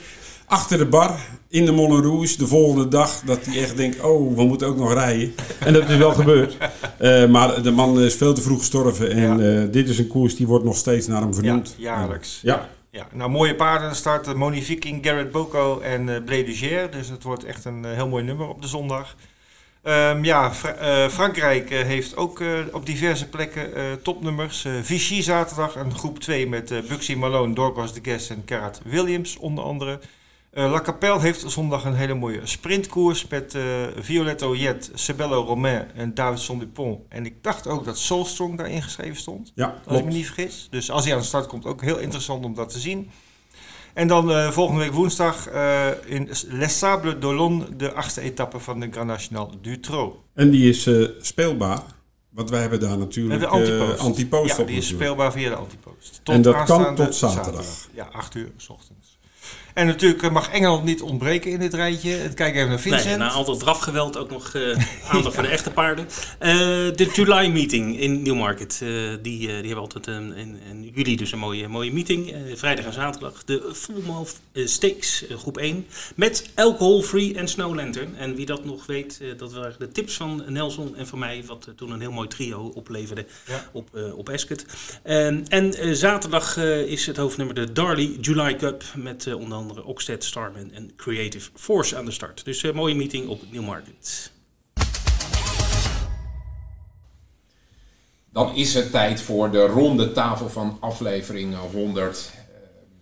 achter de bar in de Moulin Rouge de volgende dag. Dat hij echt denkt, oh, we moeten ook nog rijden. En dat is wel gebeurd. Uh, maar de man is veel te vroeg gestorven. En ja. uh, dit is een koers die wordt nog steeds naar hem vernoemd. Ja, jaarlijks. Ja. Ja, nou mooie paarden starten Moni Viking, Garrett Boko en uh. Dus het wordt echt een heel mooi nummer op de zondag. Um, ja, Fra Frankrijk heeft ook op diverse plekken topnummers. Vichy zaterdag een groep 2 met Buxy Malone, Dorcas de Guest en Karat Williams onder andere. La Capelle heeft zondag een hele mooie sprintkoers met Violetto Jet, Sebello Romain en Davidson Dupont. En ik dacht ook dat Soulstrong daar ingeschreven stond, ja, als ik me niet vergis. Dus als hij aan de start komt, ook heel interessant om dat te zien. En dan uh, volgende week woensdag uh, in Les Sables d'Olonne, de achtste etappe van de Grand National du Trot. En die is uh, speelbaar, want wij hebben daar natuurlijk de antipost. antipost ja, op. die is speelbaar via de antipost. Tot en dat kan tot zaterdag. zaterdag. Ja, 8 uur s ochtends. En natuurlijk mag Engeland niet ontbreken in dit rijtje. Kijk even naar Vincent. Nee, na al dat drafgeweld ook nog uh, aandacht voor de echte paarden. Uh, de July meeting in Newmarket. Uh, die, die hebben altijd een, in, in, juli dus een mooie, mooie meeting. vrijdag en zaterdag. De Full Mouth Stakes, groep 1. Met alcohol free en snow lantern. En wie dat nog weet, dat waren de tips van Nelson en van mij. Wat toen een heel mooi trio opleverde ja. op, op Ascot. en zaterdag is het hoofdnummer de Darley July Cup. Met onder andere Starman en Creative Force aan de start. Dus een uh, mooie meeting op Newmarket. Dan is het tijd voor de ronde tafel van aflevering 100.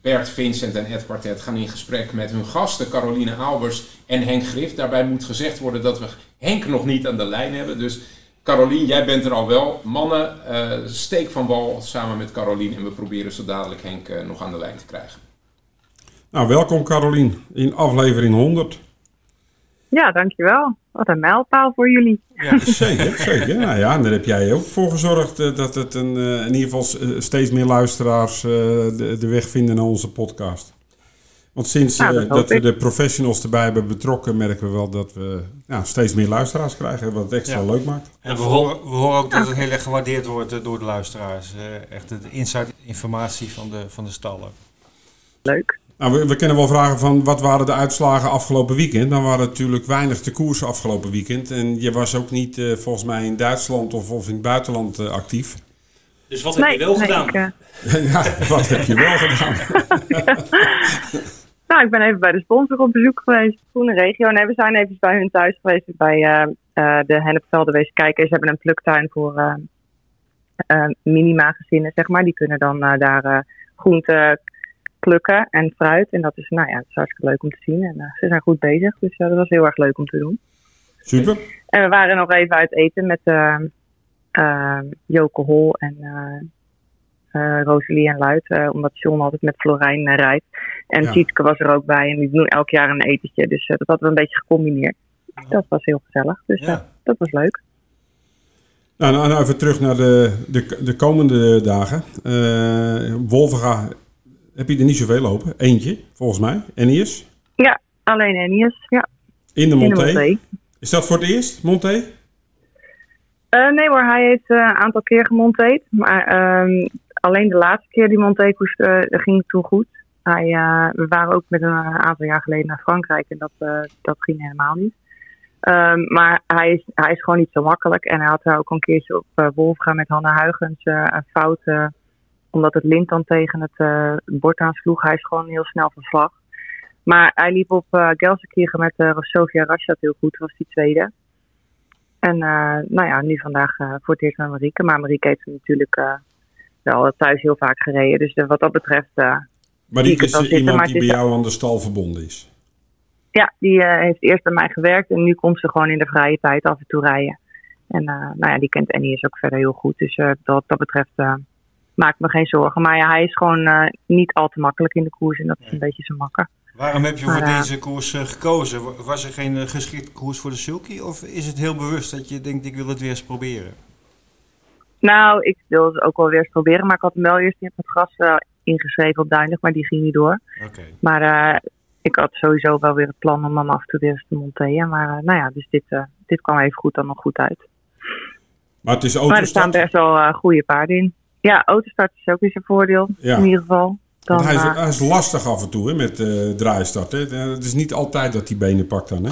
Bert, Vincent en Ed Quartet gaan in gesprek met hun gasten Caroline Albers en Henk Grift. Daarbij moet gezegd worden dat we Henk nog niet aan de lijn hebben. Dus Caroline, jij bent er al wel. Mannen, uh, steek van wal samen met Caroline en we proberen zo dadelijk Henk nog aan de lijn te krijgen. Nou, welkom Carolien in aflevering 100. Ja, dankjewel. Wat een mijlpaal voor jullie. Ja, zeker, zeker. Nou ja, en daar heb jij ook voor gezorgd uh, dat het een, uh, in ieder geval uh, steeds meer luisteraars de, de, weg vinden naar onze podcast. Want sinds Nou, dat we de professionals erbij hebben betrokken, merken we wel dat we ja, steeds meer luisteraars krijgen, wat het extra Ja. leuk maakt. En we horen, we horen ook dat het heel erg gewaardeerd wordt eh, door de luisteraars. Eh, echt de inside informatie van de, van de stallen. Leuk. Nou, we, we kunnen wel vragen van wat waren de uitslagen afgelopen weekend. Dan waren natuurlijk weinig te koersen afgelopen weekend. En je was ook niet eh, volgens mij in Duitsland of, of in het buitenland eh, actief. Dus wat heb je wel gedaan? Ik, eh, ja, wat heb je wel gedaan? nou, ik ben even bij de sponsor op bezoek geweest. Groene Regio. Nee, we zijn even bij hun thuis geweest. Bij eh, eh, de Hennepvelden wezen kijken. Ze hebben een pluktuin voor eh eh, minima-gezinnen, zeg maar. Die kunnen dan daar eh groenten plukken en fruit. En dat is, nou ja, het is hartstikke leuk om te zien. En eh, ze zijn goed bezig. Dus eh, dat was heel erg leuk om te doen. Super. En we waren nog even uit eten met eh eh, Joke Hol en eh Rosalie en Luid. omdat John altijd met Florijn rijdt. En Ja. Sietke was er ook bij. En die doen elk jaar een etentje. Dus dat hadden we een beetje gecombineerd. Dat was heel gezellig. Dus dat was leuk. Nou, nou, nou even terug naar de, de, de komende dagen. Wolvenga heb je er niet zoveel lopen. Eentje, volgens mij. Ennius. Ja, alleen Ennius. Ja. In de In de Monté. Monté. Is dat voor het eerst, Monté? Eh, nee hoor, hij heeft eh, een aantal keer gemonteerd. Maar ehm, alleen de laatste keer die monteerkoers eh, ging het toen goed. Hij, we waren ook met een aantal jaar geleden naar Frankrijk en dat, dat ging helemaal niet. Ehm, maar hij is, hij is gewoon niet zo makkelijk. En hij had daar ook een keertje op uh, met Hanna Huygens eh, een fout. Omdat het lint dan tegen het eh, bord aansloeg. Hij is gewoon heel snel van slag. Maar hij liep op uh, Gelsenkirchen met uh, Sofia Rashat heel goed. was die tweede. En eh, nou ja, nu vandaag eh, voor het eerst met Marieke. Maar Marieke heeft hem natuurlijk eh, wel thuis heel vaak gereden. Dus eh, wat dat betreft eh, het is zitten. iemand die bij jou aan de stal verbonden is. Ja, die eh, heeft eerst bij mij gewerkt en nu komt ze gewoon in de vrije tijd af en toe rijden. En eh, nou ja, die kent Annie is ook verder heel goed. Dus eh, wat dat betreft eh, maak me geen zorgen. Maar ja, hij is gewoon eh, niet al te makkelijk in de koers en dat is een beetje zijn makker. Waarom heb je voor Maar, eh, deze koers eh, gekozen? Wa- Was er geen geschikte koers voor de sulky? Of is het heel bewust dat je denkt, ik wil het weer eens proberen? Nou, ik wilde het ook wel weer eens proberen, maar ik had hem wel eerst in het gras ingeschreven op Duinlig, maar die ging niet door. Maar ik had sowieso wel weer het plan om hem af en toe weer eens te monteren. Maar nou ja, dus dit, dit kwam even goed dan nog goed uit. Maar het is Maar er staan best wel goede paarden in. Ja, autostart is ook weer zijn voordeel, Ja. in ieder geval. Dan, hij, is, eh, hij is lastig af en toe hè, met eh draaistart. Hè. Het is niet altijd dat hij benen pakt dan. Hè?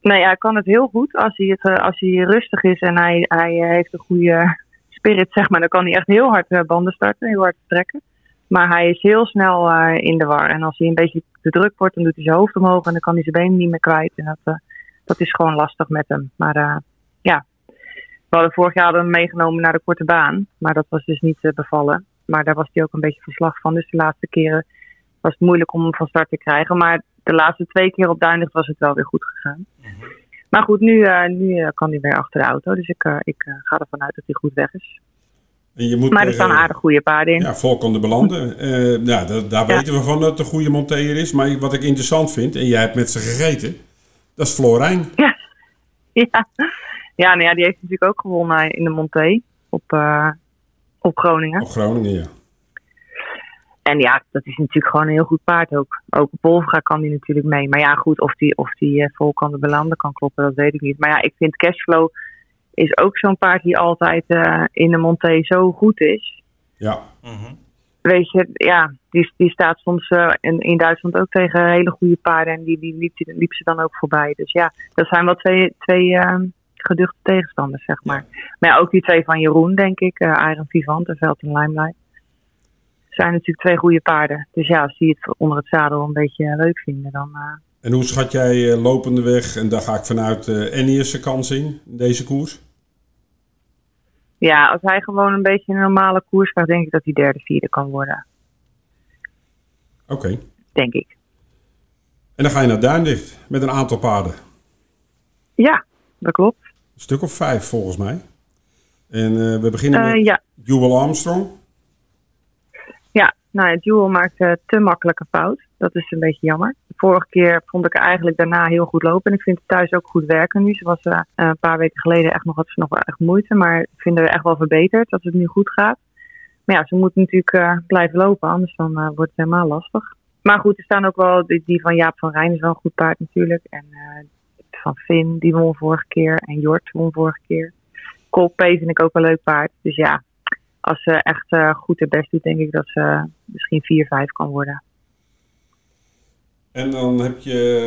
Nee, hij kan het heel goed als hij, het, eh, als hij rustig is en hij, hij heeft een goede spirit, zeg maar. Dan kan hij echt heel hard banden starten, heel hard trekken. Maar hij is heel snel in de war. En als hij een beetje te druk wordt, dan doet hij zijn hoofd omhoog en dan kan hij zijn benen niet meer kwijt. En dat, dat is gewoon lastig met hem. Maar we hadden vorig jaar hadden meegenomen naar de korte baan. Maar dat was dus niet eh, bevallen. Maar daar was hij ook een beetje verslag van. Dus de laatste keren was het moeilijk om hem van start te krijgen. Maar de laatste twee keer op Duinlicht was het wel weer goed gegaan. Maar goed, nu, eh, nu eh, kan hij weer achter de auto. Dus ik, ik ga ervan uit dat hij goed weg is. Je moet maar er staan aardig goede paarden in. Ja, Volkan de Belanden. Ja, daar, Ja. weten we van dat het een goede monteer is. Maar wat ik interessant vind, en jij hebt met ze gegeten, dat is Florijn. Ja, ja. Ja, nou ja, die heeft natuurlijk ook gewonnen in de Monté op, eh, op Groningen. Op Groningen, ja. En ja, dat is natuurlijk gewoon een heel goed paard ook. Ook op Wolfga kan die natuurlijk mee. Maar ja, goed, of die, of die eh, Volkan de Belanden kan kloppen, dat weet ik niet. Maar ja, ik vind Cashflow is ook zo'n paard die altijd eh, in de Monté zo goed is. Ja. weet je, ja, die, die staat soms eh, in, in Duitsland ook tegen hele goede paarden. En die, die liep, die liep ze dan ook voorbij. Dus ja, dat zijn wel twee, twee eh, geduchte tegenstanders, zeg maar. Maar ja, ook die twee van Jeroen, denk ik. Iron Vivant en Veld en Limelight. Zijn natuurlijk twee goede paarden. Dus ja, als die het onder het zadel een beetje leuk vinden, dan... eh, En hoe schat jij eh, lopende weg, en daar ga ik vanuit eh Ennius kans in, in deze koers? ja, als hij gewoon een beetje een normale koers gaat, denk ik dat hij derde, vierde kan worden. Oké. Denk ik. En dan ga je naar Duindicht met een aantal paarden. Ja, dat klopt. Een stuk of vijf volgens mij. En eh, we beginnen Eh, met ja. Jewel Armstrong. Ja, nou ja, Jewel maakte te makkelijke fout. Dat is een beetje jammer. De vorige keer vond ik eigenlijk daarna heel goed lopen. En ik vind het thuis ook goed werken nu. Ze was eh, een paar weken geleden echt nog, had ze nog wel echt moeite. Maar ik vind haar echt wel verbeterd dat het nu goed gaat. Maar ja, ze moet natuurlijk eh, blijven lopen. Anders dan eh, wordt het helemaal lastig. Maar goed, er staan ook wel die, die van Jaap van Rijn is wel een goed paard natuurlijk. En eh, van Finn, die won vorige keer. En Jort won vorige keer. Colpay vind ik ook een leuk paard. Dus ja, als ze echt eh, goed haar best doet, denk ik dat ze misschien 4-5 kan worden. En dan heb je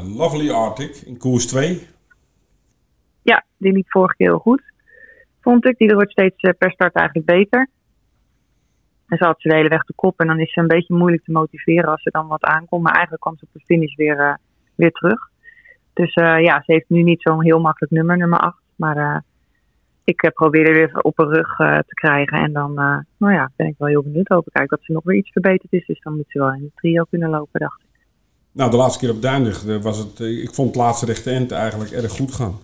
eh, Lovely Arctic in koers 2. Ja, die liep vorige keer heel goed. Vond ik. Die wordt steeds eh, per start eigenlijk beter. En ze had ze de hele weg de kop. En dan is ze een beetje moeilijk te motiveren als ze dan wat aankomt. Maar eigenlijk kwam ze op de finish weer, weer terug. Dus eh, ja, ze heeft nu niet zo'n heel makkelijk nummer, nummer 8. Maar eh, ik uh, probeer er weer op een rug te krijgen. En dan nou ja, ben ik wel heel benieuwd. Hoop ik eigenlijk dat ze nog weer iets verbeterd is. Dus dan moet ze wel in de trio kunnen lopen, dacht ik. Nou, de laatste keer op Duindig was het... eh, Ik vond het laatste rechte end eigenlijk erg goed gaan.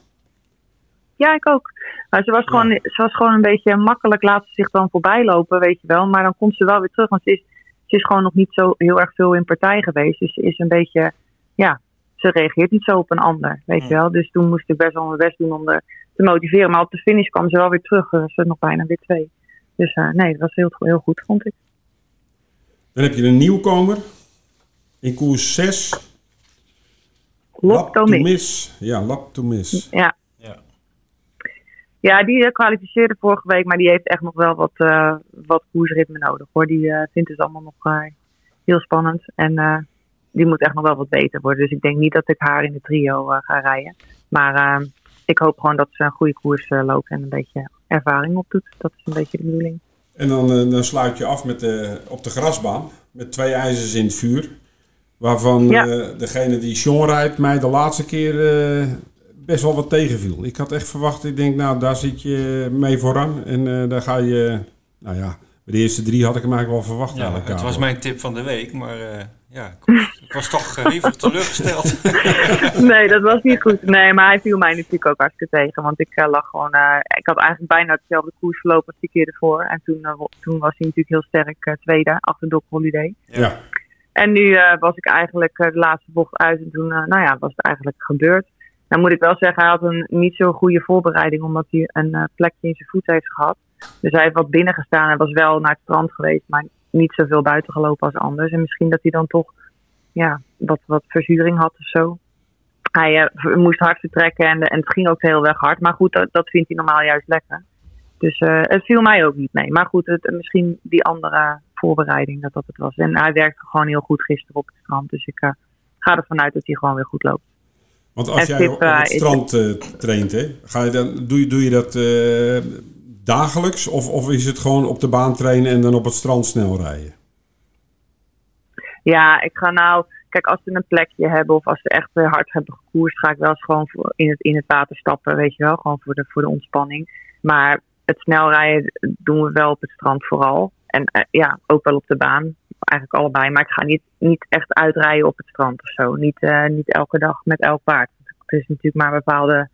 Ja, ik ook. Maar ze was, gewoon, ze was gewoon een beetje makkelijk laat ze zich dan voorbij lopen, weet je wel. Maar dan komt ze wel weer terug. Want ze is, ze is gewoon nog niet zo heel erg veel in partij geweest. Dus ze is een beetje, ja, ze reageert niet zo op een ander, weet je wel. Dus toen moest ik best wel mijn best doen om er te motiveren. Maar op de finish kwam ze wel weer terug. Er was nog bijna weer twee. Dus uh, nee, dat was heel, heel goed, vond ik. Dan heb je een nieuwkomer in koers 6. Lap to miss. Ja, Lap to miss. Ja. Ja, die kwalificeerde vorige week, maar die heeft echt nog wel wat, uh, wat koersritme nodig hoor. Die uh, vindt het allemaal nog uh, heel spannend. En die moet echt nog wel wat beter worden. Dus ik denk niet dat ik haar in de trio ga rijden. Maar ik hoop gewoon dat ze een goede koers loopt en een beetje ervaring opdoet. Dat is een beetje de bedoeling. En dan, dan sluit je af met de, op de grasbaan met twee ijzers in het vuur. Waarvan ja. degene die Sean rijdt mij de laatste keer best wel wat tegenviel. Ik had echt verwacht, ik denk, nou, daar zit je mee vooraan. En uh, daar ga je, nou ja, bij de eerste drie had ik hem eigenlijk wel verwacht. Ja, het was mijn tip van de week, maar uh, ja, ik was toch uh, even teleurgesteld. nee, dat was niet goed. Nee, maar hij viel mij natuurlijk ook hartstikke tegen. Want ik lag gewoon, ik had eigenlijk bijna hetzelfde koers verlopen als die keer ervoor. En toen, toen was hij natuurlijk heel sterk tweede, achter Doc Holiday. Ja. En nu eh, was ik eigenlijk eh, de laatste bocht uit en toen eh, nou ja, was het eigenlijk gebeurd. Dan moet ik wel zeggen, hij had een niet zo goede voorbereiding omdat hij een eh, plekje in zijn voet heeft gehad. Dus hij heeft wat binnen gestaan en was wel naar het strand geweest, maar niet zoveel buiten gelopen als anders. En misschien dat hij dan toch ja, wat, wat verzuring had of zo. Hij eh, moest hard vertrekken en, en het ging ook heel erg hard. Maar goed, dat, dat vindt hij normaal juist lekker. Dus eh, het viel mij ook niet mee. Maar goed, het, misschien die andere voorbereiding dat dat het was. En hij werkte gewoon heel goed gisteren op het strand. Dus ik eh, ga ervan uit dat hij gewoon weer goed loopt. Want als En jij tip, op het strand traint, hè, ga je dan, doe, je, doe je dat dagelijks? Of, of is het gewoon op de baan trainen en dan op het strand snel rijden? Ja, ik ga nou... Kijk, als ze een plekje hebben of als ze echt eh, hard hebben gekoerst... ga ik wel eens gewoon in, het, in het water stappen, weet je wel. Gewoon voor de, voor de ontspanning. Maar het snelrijden doen we wel op het strand vooral. En eh, ja, ook wel op de baan. Eigenlijk allebei. Maar ik ga niet, niet echt uitrijden op het strand of zo. Niet, eh, niet elke dag met elk paard. Het is natuurlijk maar een bepaalde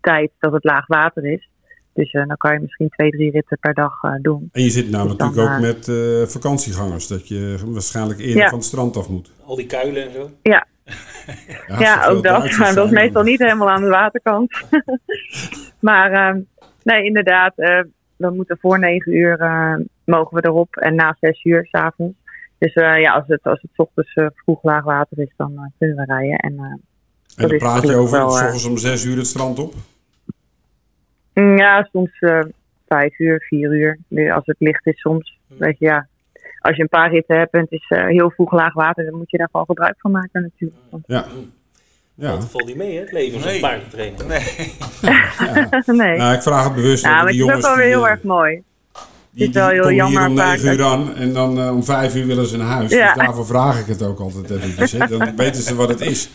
tijd dat het laag water is. Dus eh, dan kan je misschien twee, drie ritten per dag eh, doen. En je zit nou Dus dan, natuurlijk ook eh, met eh, vakantiegangers, dat je waarschijnlijk eerder Ja. van het strand af moet. Al die kuilen en zo. Ja, Ja, ook dat. Maar dat is meestal niet helemaal aan de waterkant. maar ehm, nee, inderdaad. eh, we moeten voor negen uur eh, mogen we erop en na zes uur s'avonds. Dus eh, ja, als het, als het 's ochtends eh, vroeg laag water is, dan kunnen we rijden. En, eh, En dan praat je over, s ochtends om zes uur het strand op? Ja, soms eh, vijf uur, vier uur. Nu, Als het licht is soms. Weet je, ja. Als je een paar ritten hebt en het is eh, heel vroeg laag water, dan moet je daar gewoon gebruik van maken natuurlijk. Ja. Ja. Dat valt niet mee, hè, het leven als Nee. een te trainen. Nee. nee. Nou, ik vraag het bewust. Ja, want maar die het is ook wel weer heel eh, erg mooi. Die, het is wel die komen hier om 9 uur aan en dan eh, om 5 uur willen ze naar huis. Ja. Dus daarvoor vraag ik het ook altijd eventjes. Hè. Dan weten ze wat het is.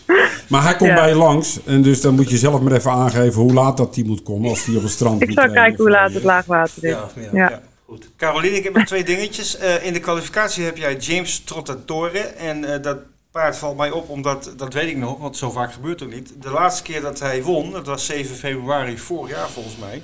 Maar hij komt Ja. bij je langs en dus dan moet je zelf maar even aangeven hoe laat dat die moet komen als die op het strand Ik moet zal kijken hoe laat het laagwater is. Ja, Ja, ja, ja. Goed. Caroline, ik heb nog twee dingetjes. Eh, in de kwalificatie heb jij James Trottatore. En eh, dat paard valt mij op, omdat, dat weet ik nog, want zo vaak gebeurt het niet. De laatste keer dat hij won, dat was 7 februari vorig jaar volgens mij.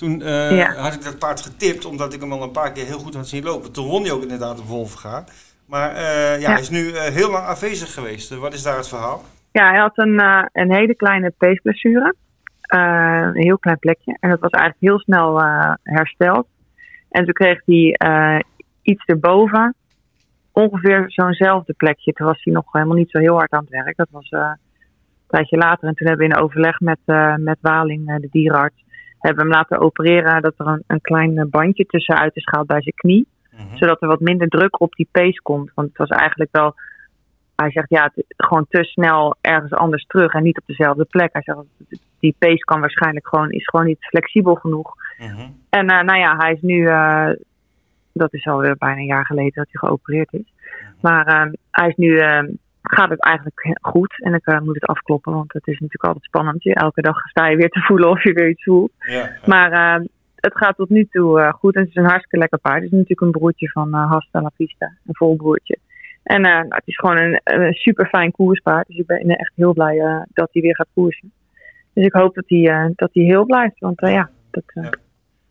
Toen eh, Ja. had ik dat paard getipt, omdat ik hem al een paar keer heel goed had zien lopen. Toen won hij ook inderdaad op Wolfga. Maar eh, ja, Ja. hij is nu eh, heel lang afwezig geweest. Wat is daar het verhaal? hij had een, een hele kleine peesblessure. Een heel klein plekje. En dat was eigenlijk heel snel hersteld. En toen kreeg hij iets erboven. Ongeveer zo'nzelfde plekje. Toen was hij nog helemaal niet zo heel hard aan het werk. Dat was een tijdje later. En toen hebben we in overleg met, met Waling, de dierenarts, hebben hem laten opereren. Dat er een, een klein eh, bandje tussenuit is gehaald bij zijn knie. Zodat er wat minder druk op die pees komt. Want het was eigenlijk wel hij zegt ja, het, gewoon te snel ergens anders terug en niet op dezelfde plek. Hij zegt die pace kan waarschijnlijk gewoon, is gewoon niet flexibel genoeg. En eh, nou ja, hij is nu, eh, dat is alweer bijna een jaar geleden dat hij geopereerd is. Maar eh, hij is nu, eh, gaat het eigenlijk goed en ik moet het afkloppen, want het is natuurlijk altijd spannend. Je, elke dag sta je weer te voelen of je weer iets voelt. Ja, Maar eh, het gaat tot nu toe eh, goed en het is een hartstikke lekker paard. Het is natuurlijk een broertje van eh Hasta La Pista, een volbroertje. En nou, het is gewoon een, een super fijn koerspaard. Dus ik ben echt heel blij dat hij weer gaat koersen. Dus ik hoop dat hij, dat hij heel blijft. Want ja, dat, ja,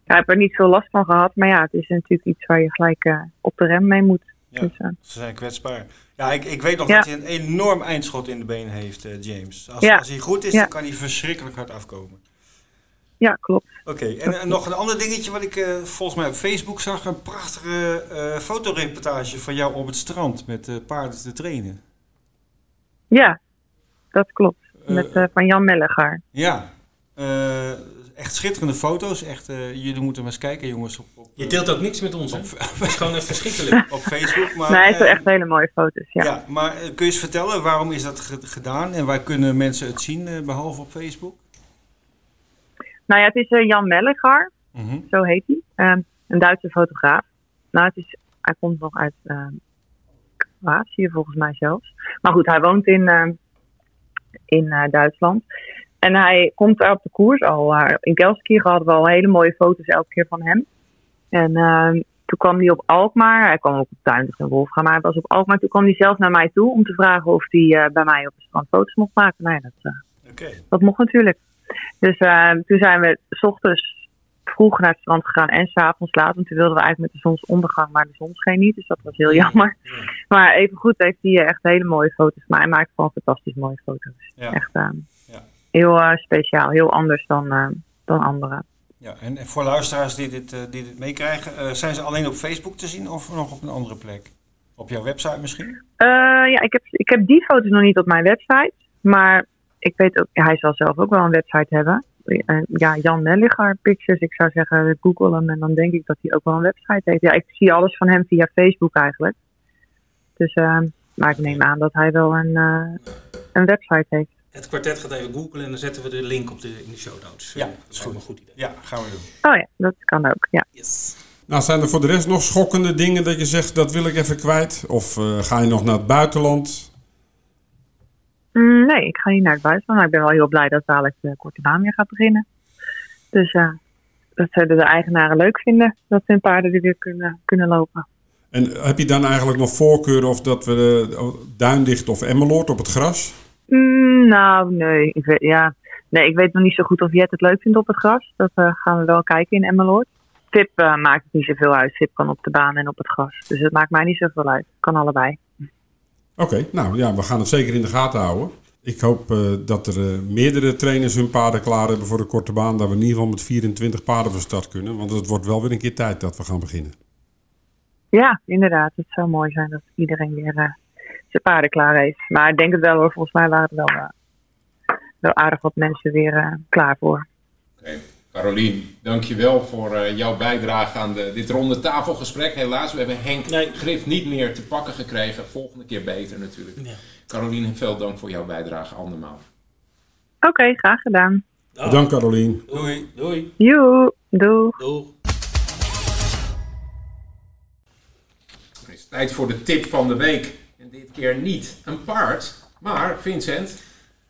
ik heb er niet veel last van gehad. Maar ja, het is natuurlijk iets waar je gelijk op de rem mee moet. Ja, Dus, eh, ze zijn kwetsbaar. Ja, ik, ik weet nog Ja. dat hij een enorm eindschot in de been heeft, eh, James. Als, Ja. als hij goed is, Ja. dan kan hij verschrikkelijk hard afkomen. ja, klopt. Oké, en nog een ander dingetje wat ik eh, volgens mij op Facebook zag. Een prachtige eh, fotoreportage van jou op het strand met paarden te trainen. Ja, dat klopt. Met, van Jan Mellegaar. Ja, eh, echt schitterende foto's. Echt, eh, jullie moeten maar eens kijken jongens. Op, op, Je deelt ook niks met ons, hè? Dat is gewoon even verschrikkelijk. op Facebook. Maar, nee, het zijn eh, echt hele mooie foto's. Ja. ja. maar eh, kun je eens vertellen waarom is dat ge- gedaan en waar kunnen mensen het zien eh, behalve op Facebook? Nou ja, het is eh, Jan Mellegaar. Mhm. Zo heet hij. Ehm, een Duitse fotograaf. Nou, het is, hij komt nog uit ehm Kroatië volgens mij zelfs. Maar goed, hij woont in, ehm, in eh, Duitsland. En hij komt daar op de koers al. eh, in Gelsenkirchen hadden we al hele mooie foto's elke keer van hem. En ehm, toen kwam hij op Alkmaar. Hij kwam ook op Tuindig en Wolfga, maar hij was op Alkmaar. Toen kwam hij zelf naar mij toe om te vragen of hij eh, bij mij op het strand foto's mocht maken. Nou ja, dat, eh, Oké. dat mocht natuurlijk. Dus eh, toen zijn we s ochtends vroeg naar het strand gegaan en s'avonds laat. Want toen wilden we eigenlijk met de zonsondergang, maar de zon scheen niet. Dus dat was heel jammer. Maar even goed heeft hij echt hele mooie foto's. Maar hij maakt gewoon fantastisch mooie foto's. Ja. Echt eh, heel eh, speciaal, heel anders dan, eh, dan anderen. Ja, en en voor luisteraars die dit, eh, die dit meekrijgen, zijn ze alleen op Facebook te zien of nog op een andere plek? Op jouw website misschien? Ja, ik heb, ik heb die foto's nog niet op mijn website. Maar ik weet ook, hij zal zelf ook wel een website hebben. Ja, Jan Nelliger Pictures. Ik zou zeggen, google hem en dan denk ik dat hij ook wel een website heeft. Ja, ik zie alles van hem via Facebook eigenlijk. Dus, eh, maar ik neem aan dat hij wel een, een website heeft. Het kwartet gaat even googlen en dan zetten we de link op de, in de show notes. Ja, dat is gewoon een goed idee. Ja, gaan we doen. Oh ja, dat kan ook, ja. Nou, zijn er voor de rest nog schokkende dingen dat je zegt, dat wil ik even kwijt? Of eh, ga je nog naar het buitenland? Mm, nee, ik ga niet naar het buitenland. Maar ik ben wel heel blij dat dadelijk de korte baan weer gaat beginnen. Dus eh, dat zullen de eigenaren leuk vinden. Dat hun paarden er weer kunnen, kunnen lopen. En heb je dan eigenlijk nog voorkeur of dat we eh, Duindicht of Emmeloord op het gras? Mm, nou, nee ik, weet, ja. nee. ik weet nog niet zo goed of Jet het leuk vindt op het gras. Dat eh, gaan we wel kijken in Emmeloord. Tip eh, maakt het niet zoveel uit. Tip kan op de baan en op het gras. Dus het maakt mij niet zoveel uit. Kan allebei. Oké, nou ja, we gaan het zeker in de gaten houden. Ik hoop eh, dat er meerdere trainers hun paarden klaar hebben voor de korte baan. Dat we in ieder geval met 24 paarden van start kunnen. Want het wordt wel weer een keer tijd dat we gaan beginnen. Ja, inderdaad. Het zou mooi zijn dat iedereen weer zijn paarden klaar heeft. Maar ik denk het wel hoor. Volgens mij waren er wel, eh, wel aardig wat mensen weer eh, klaar voor. Carolien, dankjewel voor eh, jouw bijdrage aan de, dit ronde tafelgesprek. Helaas, we hebben Henk Grif niet meer te pakken gekregen. Volgende keer beter natuurlijk. Carolien, veel dank voor jouw bijdrage andermaal. Oké, graag gedaan. Bedankt Carolien. Doei. Doei. Joe, doeg. Doeg. Het is tijd voor de tip van de week. En dit keer niet een paard, maar Vincent.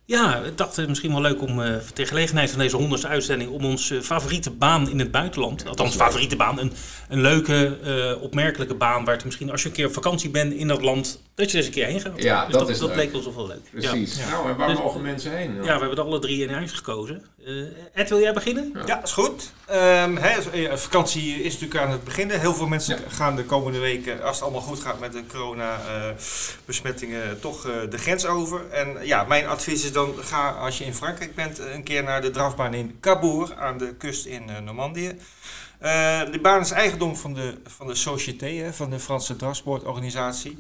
Ja, ik dacht eh, misschien wel leuk om eh ter gelegenheid van deze honderdste uitzending om ons eh, favoriete baan in het buitenland, althans favoriete baan, een, een leuke, opmerkelijke baan waar het misschien als je een keer op vakantie bent in dat land, dat je er eens een keer heen gaat. Ja, Dus dat is dat leuk. leek ons wel leuk. Precies. Ja. Nou, en waar Dus- mogen mensen heen? Ja, we hebben er alle drie in huis gekozen. Eh, Ed, wil jij beginnen? Ja, is goed. Ehm, hè, eh, vakantie is natuurlijk aan het beginnen. Heel veel mensen gaan de komende weken, als het allemaal goed gaat met de corona-besmettingen, toch eh, de grens over. En ja, mijn advies is dan, ga als je in Frankrijk bent, een keer naar de drafbaan in Cabourg, aan de kust in eh, Normandië. Eh de baan is eigendom van de, van de Société, hè, van de Franse drafsportorganisatie.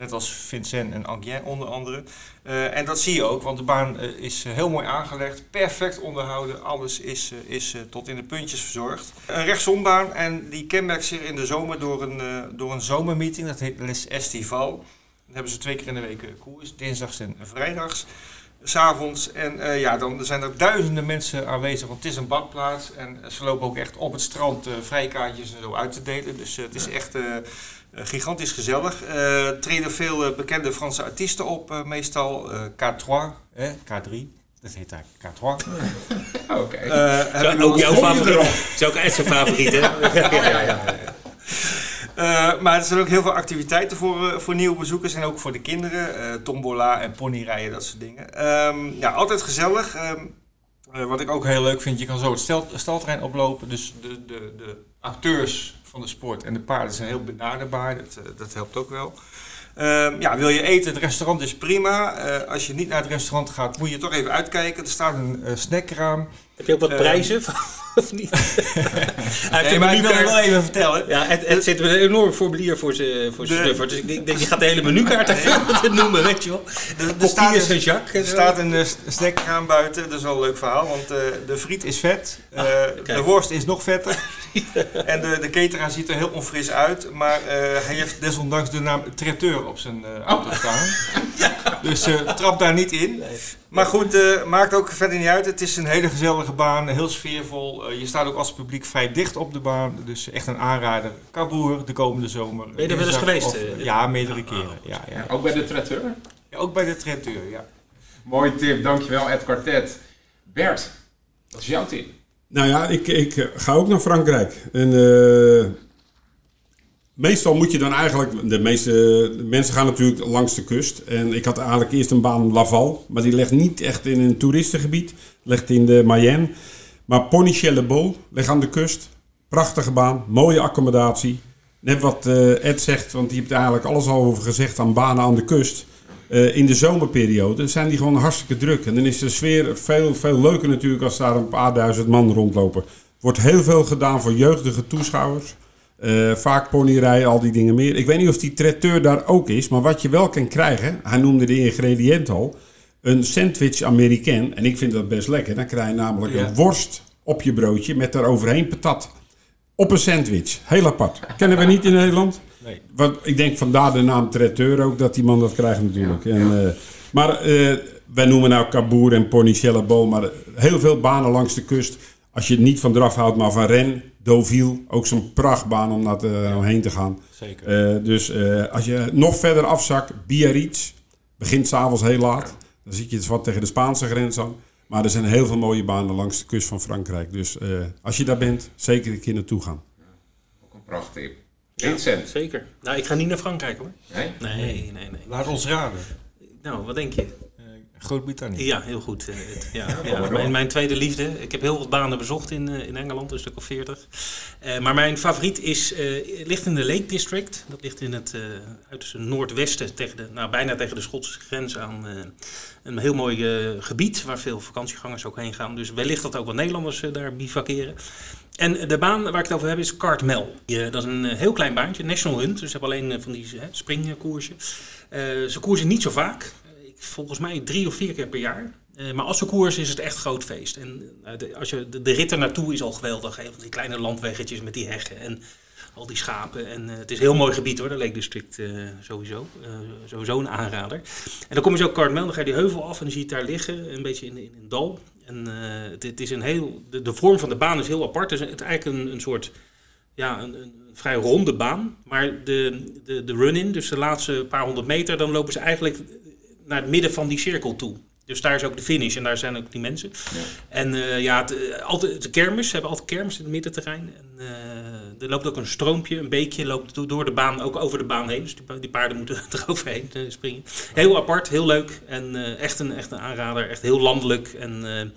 Net als Vincent en Anguien onder andere. Eh, en dat zie je ook, want de baan eh, is eh, heel mooi aangelegd, perfect onderhouden. Alles is, is tot in de puntjes verzorgd. Een rechtsombaan en die kenmerkt zich in de zomer door een, door een zomermeeting. Dat heet Les Estival. Dan hebben ze twee keer in de week koers, dinsdags en vrijdags. S'avonds. En ja, dan zijn er duizenden mensen aanwezig, want het is een badplaats. En ze lopen ook echt op het strand vrijkaartjes en zo uit te delen. Dus het is echt gigantisch gezellig. Eh treden veel eh, bekende Franse artiesten op, eh, meestal eh, K3, hè, K3. Dat heet daar K3. Oké. Eh, Zo, ook jouw favoriet. Is ook echt zijn favoriet, hè? ja, ja, ja. Eh, maar er zijn ook heel veel activiteiten voor, eh, voor nieuwe bezoekers en ook voor de kinderen. eh, tombola en ponyrijden, dat soort dingen. Ehm, ja, altijd gezellig. Ehm, eh, wat ik ook heel leuk vind, je kan zo het stel, stalterrein oplopen. Dus de, de, de acteurs van de sport en de paarden zijn heel benaderbaar. Dat, eh, dat helpt ook wel. Ehm, ja, wil je eten? Het restaurant is prima. Eh, als je niet naar het restaurant gaat, moet je toch even uitkijken. Er staat een eh, snackraam. Heb je ook wat Eh, prijzen? of niet? Hij Nee, maar ik wil het wel even vertellen. Ja, het, het zit met een enorm formulier voor zijn voor snuffer. Dus ik denk, je gaat de hele menukaart even te noemen, weet je wel. Er staat, Coquille een, Saint-Jacques. en er staat een eh, snackraam buiten, dat is wel een leuk verhaal, want eh, de friet is vet, Ah, eh, de worst is nog vetter en de, de cateraar ziet er heel onfris uit, maar eh, hij heeft desondanks de naam traiteur op zijn eh, auto staan. Dus eh, trap daar niet in. Maar goed, eh, maakt ook verder niet uit. Het is een hele gezellige baan, heel sfeervol. Eh, je staat ook als publiek vrij dicht op de baan, dus echt een aanrader. Kaboer de komende zomer. Ben je er wel eens geweest, of- eh? ja, meerdere keren. Ja, ja. Ook bij de traiteur? Ja, ook bij de traiteur, ja. Mooie tip, dankjewel Ed Quartet. Bert, wat is jouw tip? Nou ja, ik, ik ga ook naar Frankrijk. En eh, meestal moet je dan eigenlijk... De meeste mensen gaan natuurlijk langs de kust. En ik had eigenlijk eerst een baan Laval. Maar die ligt niet echt in een toeristengebied. Ligt in de Mayenne. Maar Ponychelle Bol ligt aan de kust. Prachtige baan, mooie accommodatie. Net wat eh, Ed zegt, want die heeft eigenlijk alles al over gezegd aan banen aan de kust. Eh, in de zomerperiode zijn die gewoon hartstikke druk. En dan is de sfeer veel, veel leuker natuurlijk als daar een paar duizend man rondlopen. Wordt heel veel gedaan voor jeugdige toeschouwers. Eh, vaak ponyrijden, al die dingen meer. Ik weet niet of die traiteur daar ook is, maar wat je wel kan krijgen, hij noemde de ingrediënten al, een sandwich Amerikaan. En ik vind dat best lekker. Dan krijg je namelijk Ja. een worst op je broodje met daaroverheen patat. Op een sandwich. Heel apart. Kennen we niet in Nederland. Nee. Wat, ik denk vandaar de naam traiteur ook, dat die man dat krijgt natuurlijk. En, eh, maar eh, wij noemen nou Caboer en Ponychelle Bol, maar heel veel banen langs de kust. Als je het niet van draf houdt, maar van Ren, Deauville, ook zo'n prachtbaan om naar te, heen te gaan. Zeker. Eh, dus eh, als je nog verder afzakt, Biarritz, begint s'avonds heel laat. Dan zit je dus wat tegen de Spaanse grens aan. Maar er zijn heel veel mooie banen langs de kust van Frankrijk. Dus eh, als je daar bent, zeker een keer naartoe gaan. Ook een prachttip. Vincent. Zeker. Nou, ik ga niet naar Frankrijk hoor. Nee? Nee, nee, nee. Laat ons raden. Nou, wat denk je? Groot-Brittannië. Ja, heel goed. eh, het- ja, Ja, mijn, mijn tweede liefde. Ik heb heel wat banen bezocht in, eh, in Engeland, een stuk of 40. Eh, maar mijn favoriet is, ligt in de Lake District. Dat ligt in het uh, uiterste noordwesten, tegen de, nou, bijna tegen de Schotse grens aan. een heel mooi gebied waar veel vakantiegangers ook heen gaan. Dus wellicht dat ook wel Nederlanders daar bivakeren. En de baan waar ik het over heb is Cartmel. Dat is een heel klein baantje, National Hunt. Dus ze hebben alleen van die uh, springkoersen. Uh, ze koersen niet zo vaak. Volgens mij drie of vier keer per jaar. Uh, maar als ze koersen is het echt groot feest. En de, als je, de, de, rit er naartoe is al geweldig. Hè? Die kleine landweggetjes met die heggen en al die schapen. En uh, het is een heel mooi gebied hoor, de Lake District sowieso. sowieso een aanrader. En dan kom je zo Cartmel, dan ga je die heuvel af en dan zie je het daar liggen. Een beetje in, in dal. En het, is een heel, de, de, vorm van de baan is heel apart. Het is, het is eigenlijk een, een soort ja, een, een, vrij ronde baan. Maar de, de, de run-in, dus de laatste paar honderd meter, dan lopen ze eigenlijk naar het midden van die cirkel toe. Dus daar is ook de finish en daar zijn ook die mensen. Ja. En uh, ja, het, altijd, de kermis, ze hebben altijd kermis in het middenterrein. En, uh, er loopt ook een stroompje, een beekje loopt door de baan, ook over de baan heen. Dus die, die paarden moeten eroverheen uh, springen. Heel apart, heel leuk en eh, echt, een, echt een aanrader. Echt heel landelijk en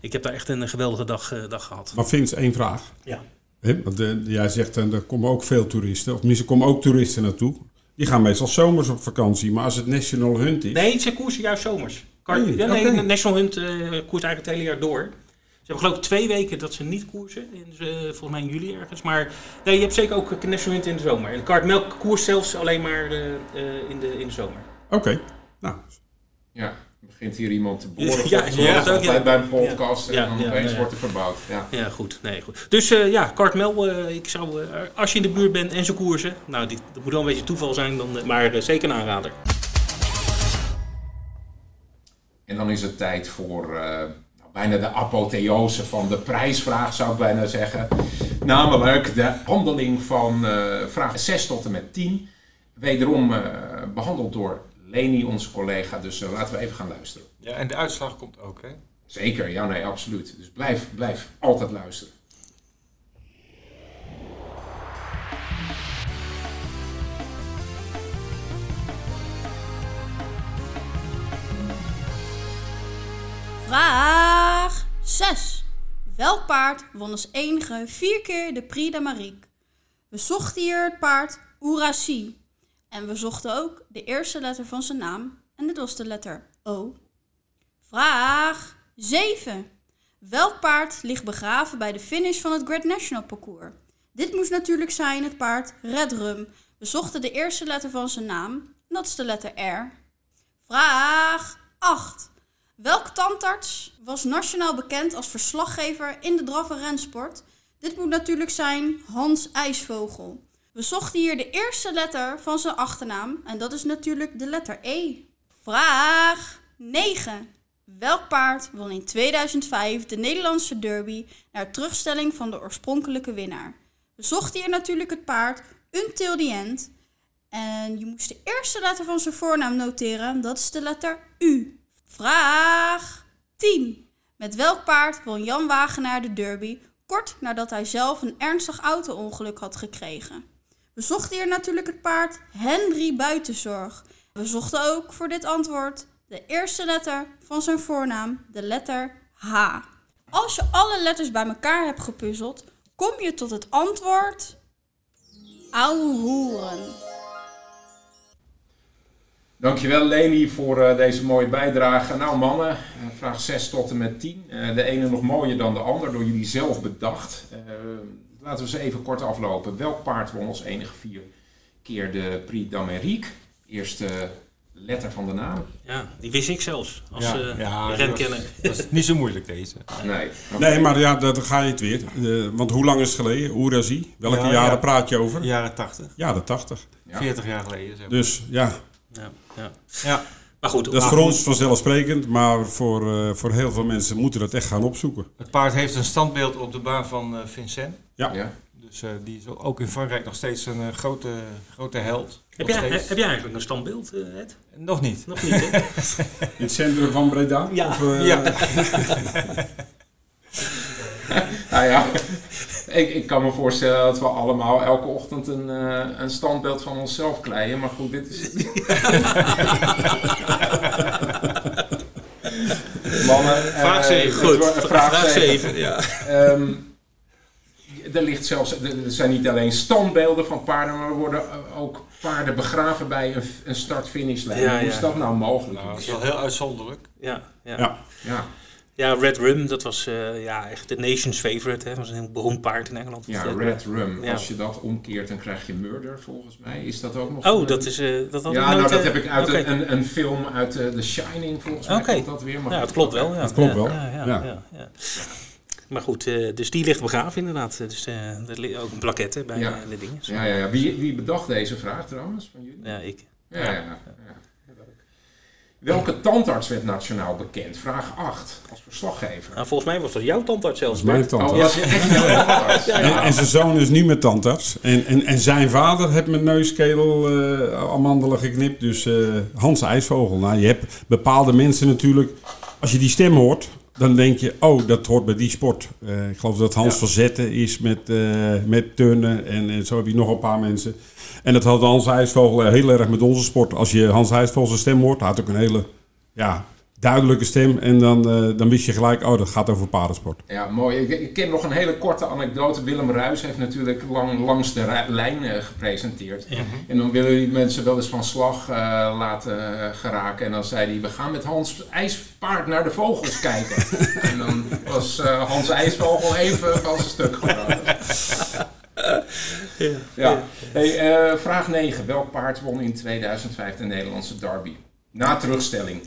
ik heb daar echt een geweldige dag, dag gehad. Maar Vince, één vraag. Ja. He, want de, jij zegt, er komen ook veel toeristen, of tenminste, er komen ook toeristen naartoe. Die gaan meestal zomers op vakantie, maar als het National Hunt is... Nee, ze koersen juist zomers. Nee, ja, National Hunt uh, koerst eigenlijk het hele jaar door. Ze hebben geloof ik twee weken dat ze niet koersen, in, uh, volgens mij in juli ergens. Maar nee, je hebt zeker ook National Hunt in de zomer. En Kartmelk koers zelfs alleen maar uh, in, de, in de zomer. Oké, okay. nou. Ja, begint hier iemand te boren. Ja, ja, ja, ook, ja. bij een podcast Ja, en dan ja, opeens wordt er verbouwd. Ja. Ja, goed. Nee, goed. Dus uh, ja, Kartmel, uh, ik zou, uh, als je in de buurt bent en ze koersen, nou, dat moet wel een beetje toeval zijn, dan, maar zeker een aanrader. En dan is het tijd voor nou, bijna de apotheose van de prijsvraag, zou ik bijna zeggen. Namelijk de handeling van vraag 6 tot en met 10. Wederom behandeld door Leni, onze collega. Dus uh, laten we even gaan luisteren. Ja, en de uitslag komt ook, hè? Zeker, ja, nee, absoluut. Dus blijf, blijf altijd luisteren. Vraag 6. Welk paard won als enige vier keer de Prix de Marique? We zochten hier het paard Ouraci. En we zochten ook de eerste letter van zijn naam. En dit was de letter O. Vraag 7. Welk paard ligt begraven bij de finish van het Great National Parcours? Dit moest natuurlijk zijn het paard Red Rum. We zochten de eerste letter van zijn naam. En dat is de letter R. Vraag 8. Welk tandarts was nationaal bekend als verslaggever in de draf-? Dit moet natuurlijk zijn Hans IJsvogel. We zochten hier de eerste letter van zijn achternaam en dat is natuurlijk de letter E. Vraag 9. Welk paard won in 2005 de Nederlandse derby naar terugstelling van de oorspronkelijke winnaar? We zochten hier natuurlijk het paard Until the End. En je moest de eerste letter van zijn voornaam noteren, dat is de letter U. Vraag 10. Met welk paard won Jan Wagenaar de derby kort nadat hij zelf een ernstig auto-ongeluk had gekregen? We zochten hier natuurlijk het paard Henry Buitenzorg. We zochten ook voor dit antwoord de eerste letter van zijn voornaam, de letter H. Als je alle letters bij elkaar hebt gepuzzeld, kom je tot het antwoord... Ouwe. Dankjewel Leni voor eh, deze mooie bijdrage. Nou mannen, eh, vraag 6 tot en met 10. Eh, de ene nog mooier dan de ander, door jullie zelf bedacht. Laten we ze even kort aflopen. Welk paard won als enige vier keer de Prix d'Amérique? Eerste letter van de naam. Ja, die wist ik zelfs. Als Ja, eh ja, dat renkenner. dat is niet zo moeilijk deze. Nee. Nee, maar ja, dat dan ga je het weer. Eh, want hoe lang is het geleden? Oerazi? Welke Ja, jaren ja. praat je over? Jaren 80. Jaren 80. Ja. 40 jaar geleden, zeg maar. Dus ja. Ja, ja. Ja. Maar goed. Dat is voor ons vanzelfsprekend, maar voor, eh, voor heel veel mensen moeten dat echt gaan opzoeken. Het paard heeft een standbeeld op de baan van eh, Vincent. Ja. Ja. Dus eh, die is ook in Frankrijk nog steeds een grote, grote held. Heb Nog jij, steeds. heb jij eigenlijk een standbeeld, eh, Ed? Nog niet. Nog niet, hè? In het centrum van Breda? Ja. Of, Ja. nou ja, ik, ik kan me voorstellen dat we allemaal elke ochtend een, eh, een standbeeld van onszelf kleien. Maar goed, dit is... Mannen, Vraag eh, zeven. het Goed, wordt- vraag vraag zeven, zeven. ja. Ehm, er, ligt zelfs, er zijn niet alleen standbeelden van paarden, maar er worden ook paarden begraven bij een, een start-finishlijn. Ja, Hoe ja. is dat nou mogelijk? Nou, dat is wel heel uitzonderlijk. Ja, ja. Ja. Ja. Red Rum, dat was eh, ja, echt de nation's favorite. Hè. Dat was een heel beroemd paard in Engeland. Ja, Dat, Red Rum. Ja. Als je dat omkeert, dan krijg je Murder, volgens mij. Is dat ook nog? Oh, een- dat is... eh, dat had ja, nou, dat eh, heb ik uit een, een, een film uit eh, The Shining, volgens mij. Oké. komt dat weer. Maar Ja, het klopt wel. Ja. Dat klopt Ja, wel. Ja, ja, Ja. ja, ja. Maar goed, eh, dus die ligt begraven inderdaad. Dus eh er ligt ook een plaquette bij Ja. de dingen. Ja, ja, ja. Wie, wie bedacht deze vraag trouwens van jullie? Ja, ik. Ja, ja, ja. Welke tandarts werd nationaal bekend? Vraag 8, als verslaggever. Nou, volgens mij was dat jouw tandarts zelfs. Dat is mijn tandarts. Oh, was je echt jouw tandarts? Ja, En, ja. en zijn zoon is nu met tandarts. En, en, en zijn vader heeft met neuskedel eh amandelen geknipt. Dus eh, Hans IJsvogel. Nou, je hebt bepaalde mensen natuurlijk. Als je die stem hoort, dan denk je... Oh, dat hoort bij die sport. Eh, ik geloof dat Hans Ja. van Zetten is met, eh, met turnen. En, en zo heb je nog een paar mensen. En dat had Hans IJsvogel eh, heel erg met onze sport. Als je Hans IJsvogel zijn stem hoort, had ook een hele ja, duidelijke stem. En dan, eh, dan wist je gelijk, oh, dat gaat over paardensport. Ja, mooi. Ik, ik ken nog een hele korte anekdote. Willem Ruis heeft natuurlijk lang, langs de lijn eh, gepresenteerd. En dan willen die mensen wel eens van slag eh, laten geraken. En dan zei hij, we gaan met Hans IJspaard naar de vogels kijken. en dan was eh, Hans IJsvogel even van zijn stuk gebracht. Ja. Hey, eh, vraag 9. Welk paard won in 2005 de Nederlandse derby? Na terugstelling.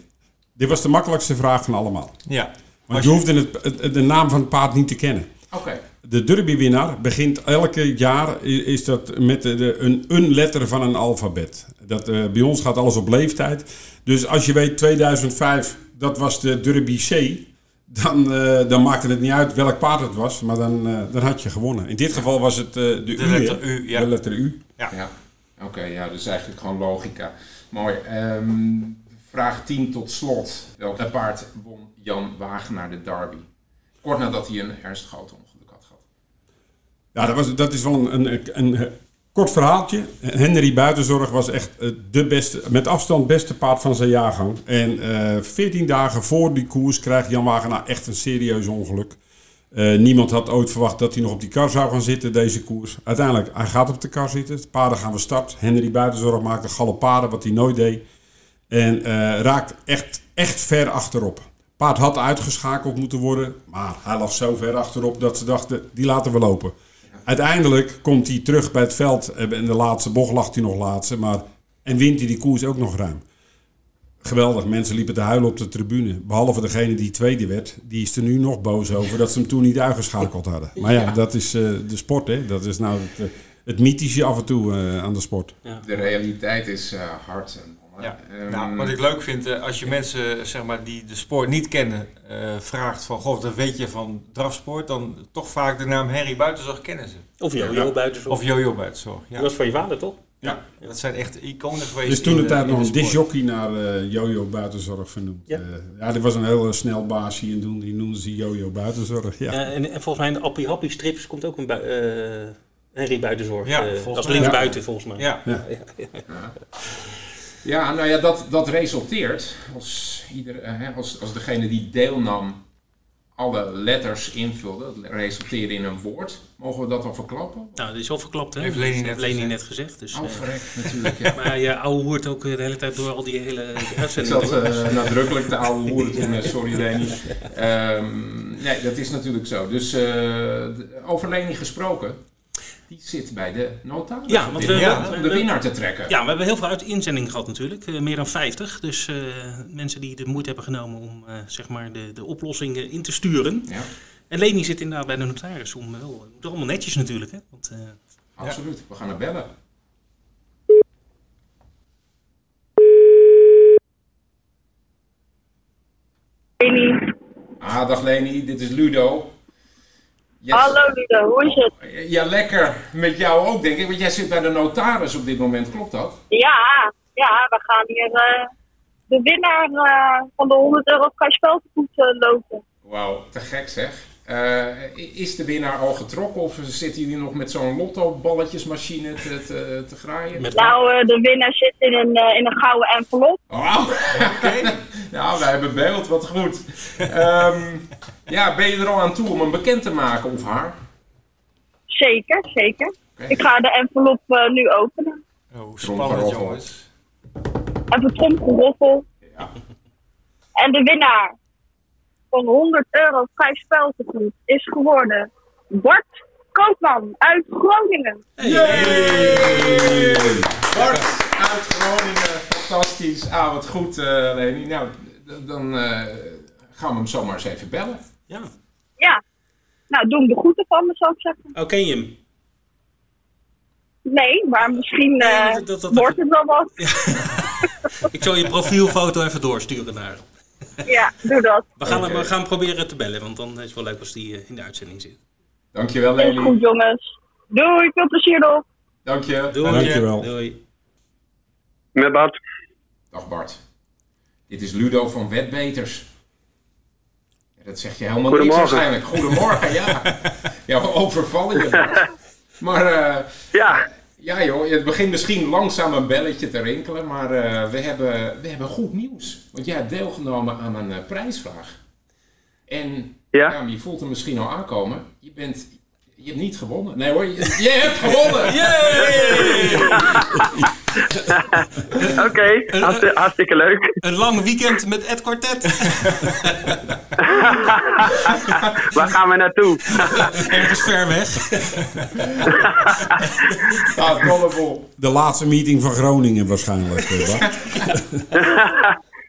Dit was de makkelijkste vraag van allemaal. Ja. Want je hoefde het, het- de naam van het paard niet te kennen. Oké. De derbywinnaar begint elke jaar is dat met de, de- een, een letter van een alfabet. Dat, eh, bij ons gaat alles op leeftijd. Dus als je weet 2005, dat was de Derby C. Dan, eh, dan maakte het niet uit welk paard het was, maar dan, eh, dan had je gewonnen. In dit geval was het eh, de, De U, letter? U, ja. De letter U. Ja. Ja, oké, ja, dus eigenlijk gewoon logica. Mooi. Ehm, vraag 10 tot slot. Welk paard won Jan Wagenaar de derby? Kort nadat hij een ernstig auto-ongeluk had gehad. Ja, dat, was, dat is wel een, een, een, een kort verhaaltje. Henry Buitenzorg was echt eh, de beste, met afstand beste paard van zijn jaargang. En eh 14 dagen voor die koers krijgt Jan Wagenaar echt een serieus ongeluk. Eh, niemand had ooit verwacht dat hij nog op die kar zou gaan zitten, deze koers. Uiteindelijk, hij gaat op de kar zitten. De paarden gaan van start. Henry Buitenzorg maakt een wat hij nooit deed. En eh, raakt echt, echt ver achterop. Paard had uitgeschakeld moeten worden, maar hij lag zo ver achterop dat ze dachten, die laten we lopen. Uiteindelijk komt hij terug bij het veld. En in de laatste bocht lag hij nog laatste. Maar, en wint hij die koers ook nog ruim. Geweldig. Mensen liepen te huilen op de tribune. Behalve degene die tweede werd. Die is er nu nog boos over dat ze hem toen niet uitgeschakeld hadden. Maar ja, Ja. dat is eh, de sport. Hè? Dat is nou het, eh, het mythische af en toe eh, aan de sport. De realiteit is eh, hard. En, Ja. Ehm, Nou, wat ik leuk vind, eh, als je mensen zeg maar, die de sport niet kennen, eh, vraagt van, goh, dat weet je van drafsport, dan toch vaak de naam Harry Buitenzorg kennen ze. Of Jojo Buitenzorg. Of Jojo Buitenzorg, ja. Die was van je vader, toch? Ja. Dat zijn echt iconen geweest. Dus toen tijd in nog een disjockey naar eh, Jojo Buitenzorg vernoemd. Ja. Ja. ja, dit was een heel snel baasje en toen die noemden ze Jojo Buitenzorg. Ja. Ja, en, en volgens mij in de Appie Happy strips komt ook een bui- eh, Henry Buitenzorg. Ja, volgens als mij. linksbuiten, Ja. volgens mij. Ja. Ja. Ja. Nou ja, dat, dat resulteert als, ieder, eh, hè, als, als degene die deelnam alle letters invulde. Dat resulteerde in een woord. Mogen we dat al verklappen? Nou, dat is al verklapt, hè? Heeft Leni Dat net Leni gezegd. net gezegd. Dus, Oh, eh, natuurlijk. Ja. maar je ouwe hoort ook eh, de hele tijd door al die hele Ik uitzendingen. zat eh, nadrukkelijk te oude hoeren toen, sorry Leni. Ehm, nee, dat is natuurlijk zo. Dus eh, de- over Leni gesproken, die zit bij de notaris Ja, want we, om de winnaar te trekken. Ja, we hebben heel veel uit inzendingen gehad natuurlijk. eh, meer dan 50. Dus eh, mensen die de moeite hebben genomen om eh, zeg maar de, de oplossingen in te sturen. Ja. En Leni zit inderdaad bij de notaris. Om, wel, het moet allemaal netjes natuurlijk. Hè? Want, eh, Absoluut, we gaan er bellen. Leni. Ah, dag Leni, dit is Ludo. Yes. Hallo Ludo, hoe is het? Ja, lekker. Met jou ook, denk ik. Want jij zit bij de notaris op dit moment, klopt dat? Ja, ja, we gaan hier eh, de winnaar eh, van de 100 euro prijsspeltegoed uh, loten. Wauw, te gek zeg. Eh, is de winnaar al getrokken of zitten jullie nog met zo'n lotto-balletjesmachine te, te, te graaien? Nou, eh, de winnaar zit in een, eh, in een gouden envelop. Wauw, oké. Nou, wij hebben beeld, wat goed. Ehm, ja, ben je er al aan toe om hem bekend te maken of haar? Zeker, zeker. Ik ga de envelop nu openen. Oh, spannend, jongens. Even tromgeroffel. En de winnaar van 100 euro vrij speltegoed is geworden Bart Koopman uit Groningen. Yay! Bart uit Groningen, fantastisch. Ah, wat goed, eh Leni. Nou, dan eh, gaan we hem zomaar eens even bellen. Ja. Ja. Nou, doe hem de groeten van me, zou ik zeggen. Oh, ken je hem? Nee, maar misschien eh, dat- dat- dat- wordt het wel wat. Ik zal je profielfoto even doorsturen naar hem. Ja, doe dat. We gaan, hem, gaan proberen te bellen, want dan is het wel leuk als die eh, in de uitzending zit. Dankjewel, Is Leni. goed, jongens. Doei, veel plezier nog. Dank je. Doei. Dankjewel. Doei. Met Bart. Dag Bart. Dit is Ludo van Wetbeters. Dat zeg je helemaal Goedemorgen. waarschijnlijk. Goedemorgen, ja. Ja, we overvallen je. Maar eh, Ja, ja joh, het begint misschien langzaam een belletje te rinkelen, maar eh, we, hebben, we hebben goed nieuws. Want jij hebt deelgenomen aan een eh, prijsvraag. En Ja? ja, je voelt hem misschien al aankomen. Je bent... Je hebt niet gewonnen. Nee hoor, je, je hebt gewonnen! oké. Hartsti- hartstikke leuk. Een lang weekend met Ed Quartet. Waar gaan we naartoe? Ergens ver weg. De laatste meeting van Groningen waarschijnlijk. eh,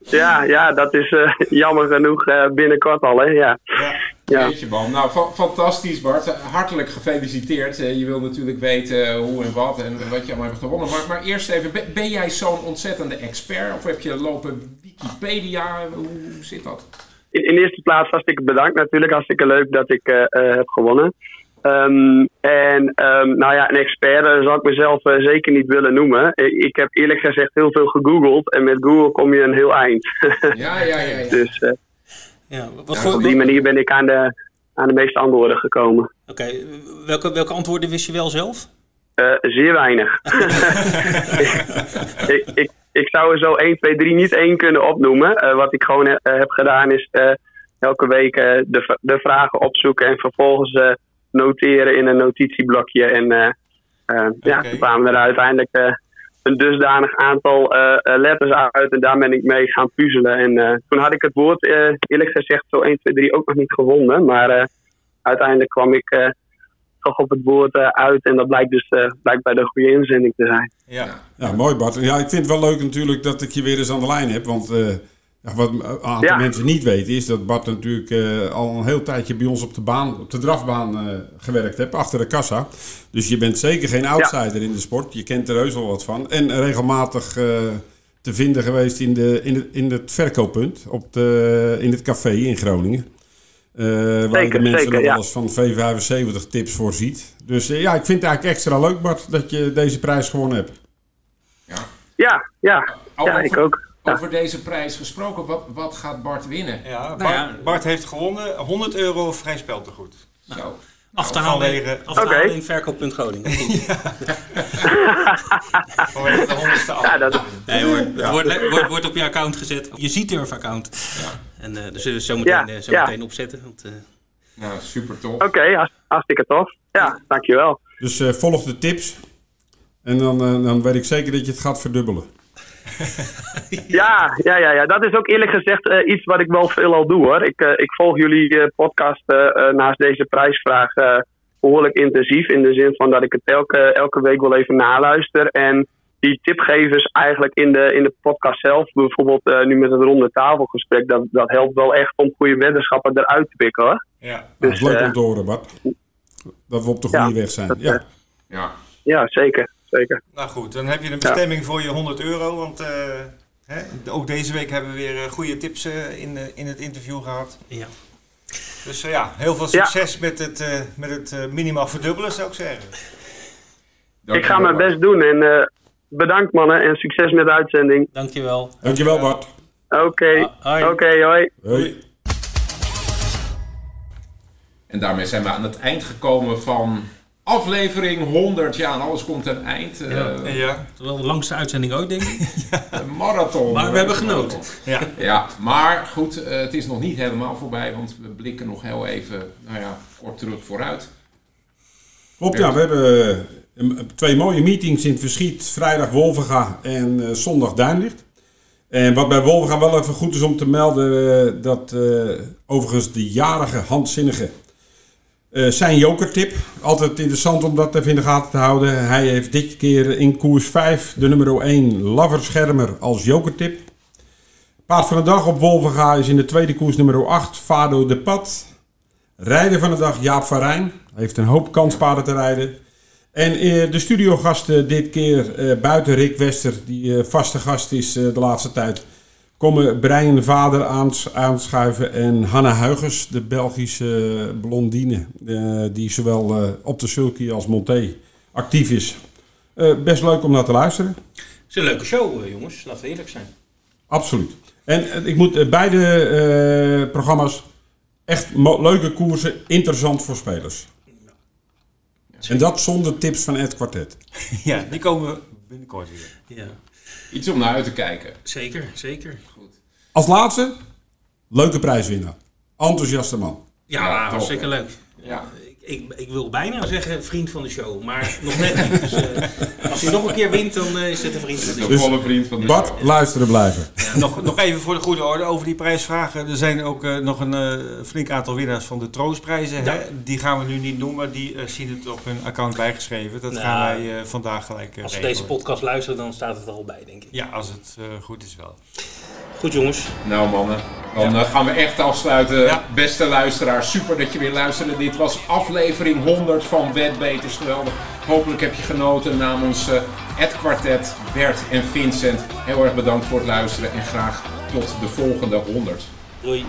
ja, ja, dat is eh, jammer genoeg eh, binnenkort al, hè. Ja. Ja. Jeetje man, nou fa- fantastisch Bart. Hartelijk gefeliciteerd. Eh, je wil natuurlijk weten eh, hoe en wat en wat je allemaal hebt gewonnen. Maar, maar eerst even, ben, jij zo'n ontzettende expert? Of heb je lopen Wikipedia? Hoe, hoe zit dat? In, in eerste plaats hartstikke bedankt natuurlijk. Hartstikke leuk dat ik eh, heb gewonnen. Ehm, en ehm, nou ja, een expert zal ik mezelf zeker niet willen noemen. Ik heb eerlijk gezegd heel veel gegoogeld. En met Google kom je een heel eind. Ja, ja, ja. ja. dus Ja, wat dus op die manier ben ik aan de, aan de meeste antwoorden gekomen. Oké, welke, welke antwoorden wist je wel zelf? Eh, zeer weinig. ik, ik, ik zou er zo 1, 2, 3 niet één kunnen opnoemen. Eh, wat ik gewoon eh, heb gedaan is eh, elke week eh, de, de vragen opzoeken en vervolgens eh, noteren in een notitieblokje. En eh, eh, ja, toen kwamen er uiteindelijk eh, een dusdanig aantal eh, eh, letters uit en daar ben ik mee gaan puzzelen. En eh, toen had ik het woord eh, eerlijk gezegd zo 1, 2, 3 ook nog niet gevonden. Maar eh, uiteindelijk kwam ik eh, toch op het woord uit en dat blijkt dus eh, blijkbaar de goede inzending te zijn. Ja. Ja, mooi Bart. Ja, ik vind het wel leuk natuurlijk dat ik je weer eens aan de lijn heb. Want eh, wat een aantal Ja. mensen niet weten is dat Bart natuurlijk eh, al een heel tijdje bij ons op de baan, op de drafbaan eh, gewerkt hebt, achter de kassa. Dus je bent zeker geen outsider in de sport. Je kent er heus wel wat van. En regelmatig eh, te vinden geweest in, de, in, het, in het verkooppunt, op de, in het café in Groningen. Eh, waar je de mensen zeker, nog ja. wel eens van V75 tips voor ziet. Dus ja, ik vind het eigenlijk extra leuk Bart dat je deze prijs gewonnen hebt. Ja, ja, Al ja over- ik ook. Over deze prijs gesproken, wat, wat gaat Bart winnen? Ja, Bart, Nou ja. Bart heeft gewonnen 100 euro vrij speltegoed. Zo. Af te halen, af te in verkooppunt Groningen. Vanwege de honderdste Ja, dat, Nee hoor, het Ja. wordt, wordt, wordt op je account gezet. Op je Zieturf account. En eh daar zullen we zo meteen, Ja, eh, zo ja. meteen opzetten. Want, eh, Nou, super tof. Oké, hartst- hartstikke tof. Ja, dankjewel. Dus eh, volg de tips. En dan, eh, dan weet ik zeker dat je het gaat verdubbelen. Ja, ja, ja, ja, dat is ook eerlijk gezegd eh, iets wat ik wel veel al doe hoor. Ik, eh, ik volg jullie eh, podcast naast deze prijsvraag eh, behoorlijk intensief. In de zin van dat ik het elke, elke week wel even naluister. En die tipgevers eigenlijk in de, in de podcast zelf, bijvoorbeeld eh, nu met het ronde tafelgesprek, dat, dat helpt wel echt om goede weddenschappen eruit te pikken hoor. Ja. Dat is leuk om te horen, Bart. Dat we op de goede ja, weg zijn. dat, Ja. Ja. ja, zeker, zeker. Nou goed, dan heb je een bestemming voor je 100 euro. Want eh, hè, ook deze week hebben we weer eh, goede tips eh, in, in het interview gehad. Ja. Dus ja, heel veel succes met het, eh, met het minimaal verdubbelen zou ik zeggen. ik ga mijn best doen en eh, bedankt mannen en succes met de uitzending. Dankjewel. Dankjewel, Bart. Oké, oké, hoi. Hoi. En daarmee zijn we aan het eind gekomen van aflevering 100. Ja, en alles komt aan eind. Eh, Ja. Ja. Wel de langste uitzending ooit, denk ik. Een marathon. Maar we hebben genoten. Ja. Ja, maar goed, eh, het is nog niet helemaal voorbij, want we blikken nog heel even, nou ja, kort terug vooruit. Klopt, ja. We hebben eh, twee mooie meetings in het verschiet. Vrijdag Wolvenga en eh, zondag Duinlicht. En wat bij Wolvenga wel even goed is om te melden, eh, dat eh, overigens de jarige handzinnige eh, zijn jokertip. Altijd interessant om dat even in de gaten te houden. Hij heeft dit keer in koers 5 de nummer 1 Laverschermer als jokertip. Paard van de dag op Wolvenga is in de tweede koers nummer 8 Fado de Pad. Rijder van de dag Jaap van Rijn. Heeft een hoop kanspaarden te rijden. En eh, de studiogasten dit keer eh, buiten Rick Wester, die eh, vaste gast is eh, de laatste tijd, komen Brian de Vader aans- aanschuiven en Hanna Huigers, de Belgische blondine, eh, die zowel eh, op de sulky als monté actief is. Eh, best leuk om naar te luisteren. Het is een leuke show, jongens. Laten we eerlijk zijn. Absoluut. En ik moet beide eh, programma's echt leuke koersen, interessant voor spelers. En dat zonder tips van Ed Quartet. Ja, die komen binnenkort weer. Ja. Iets om naar uit te kijken. Zeker, zeker. Als laatste, leuke prijswinnaar. Enthousiaste man. Ja, Ja, hartstikke leuk. Ja, ik, ik, wil bijna zeggen vriend van de show, maar nog net niet. Dus eh, als hij nog een keer wint, dan eh, is het een vriend van de show. Een volle vriend van de Bart, show. luisteren blijven. nog, nog even voor de goede orde over die prijsvragen. Er zijn ook eh, nog een eh, flink aantal winnaars van de troostprijzen. Hè? Die gaan we nu niet noemen, die zien het op hun account bijgeschreven. Dat Nou, gaan wij eh, vandaag gelijk eh, Als we deze podcast luisteren, dan staat het er al bij, denk ik. Ja, als het eh, goed is wel. Goed jongens. Nou mannen, dan eh, gaan we echt afsluiten. Beste luisteraars, super dat je weer luisterde. Dit was aflevering 100 van Wetbeters. Geweldig. Hopelijk heb je genoten namens eh Ed Quartet, Bert en Vincent. Heel erg bedankt voor het luisteren en graag tot de volgende 100. Doei.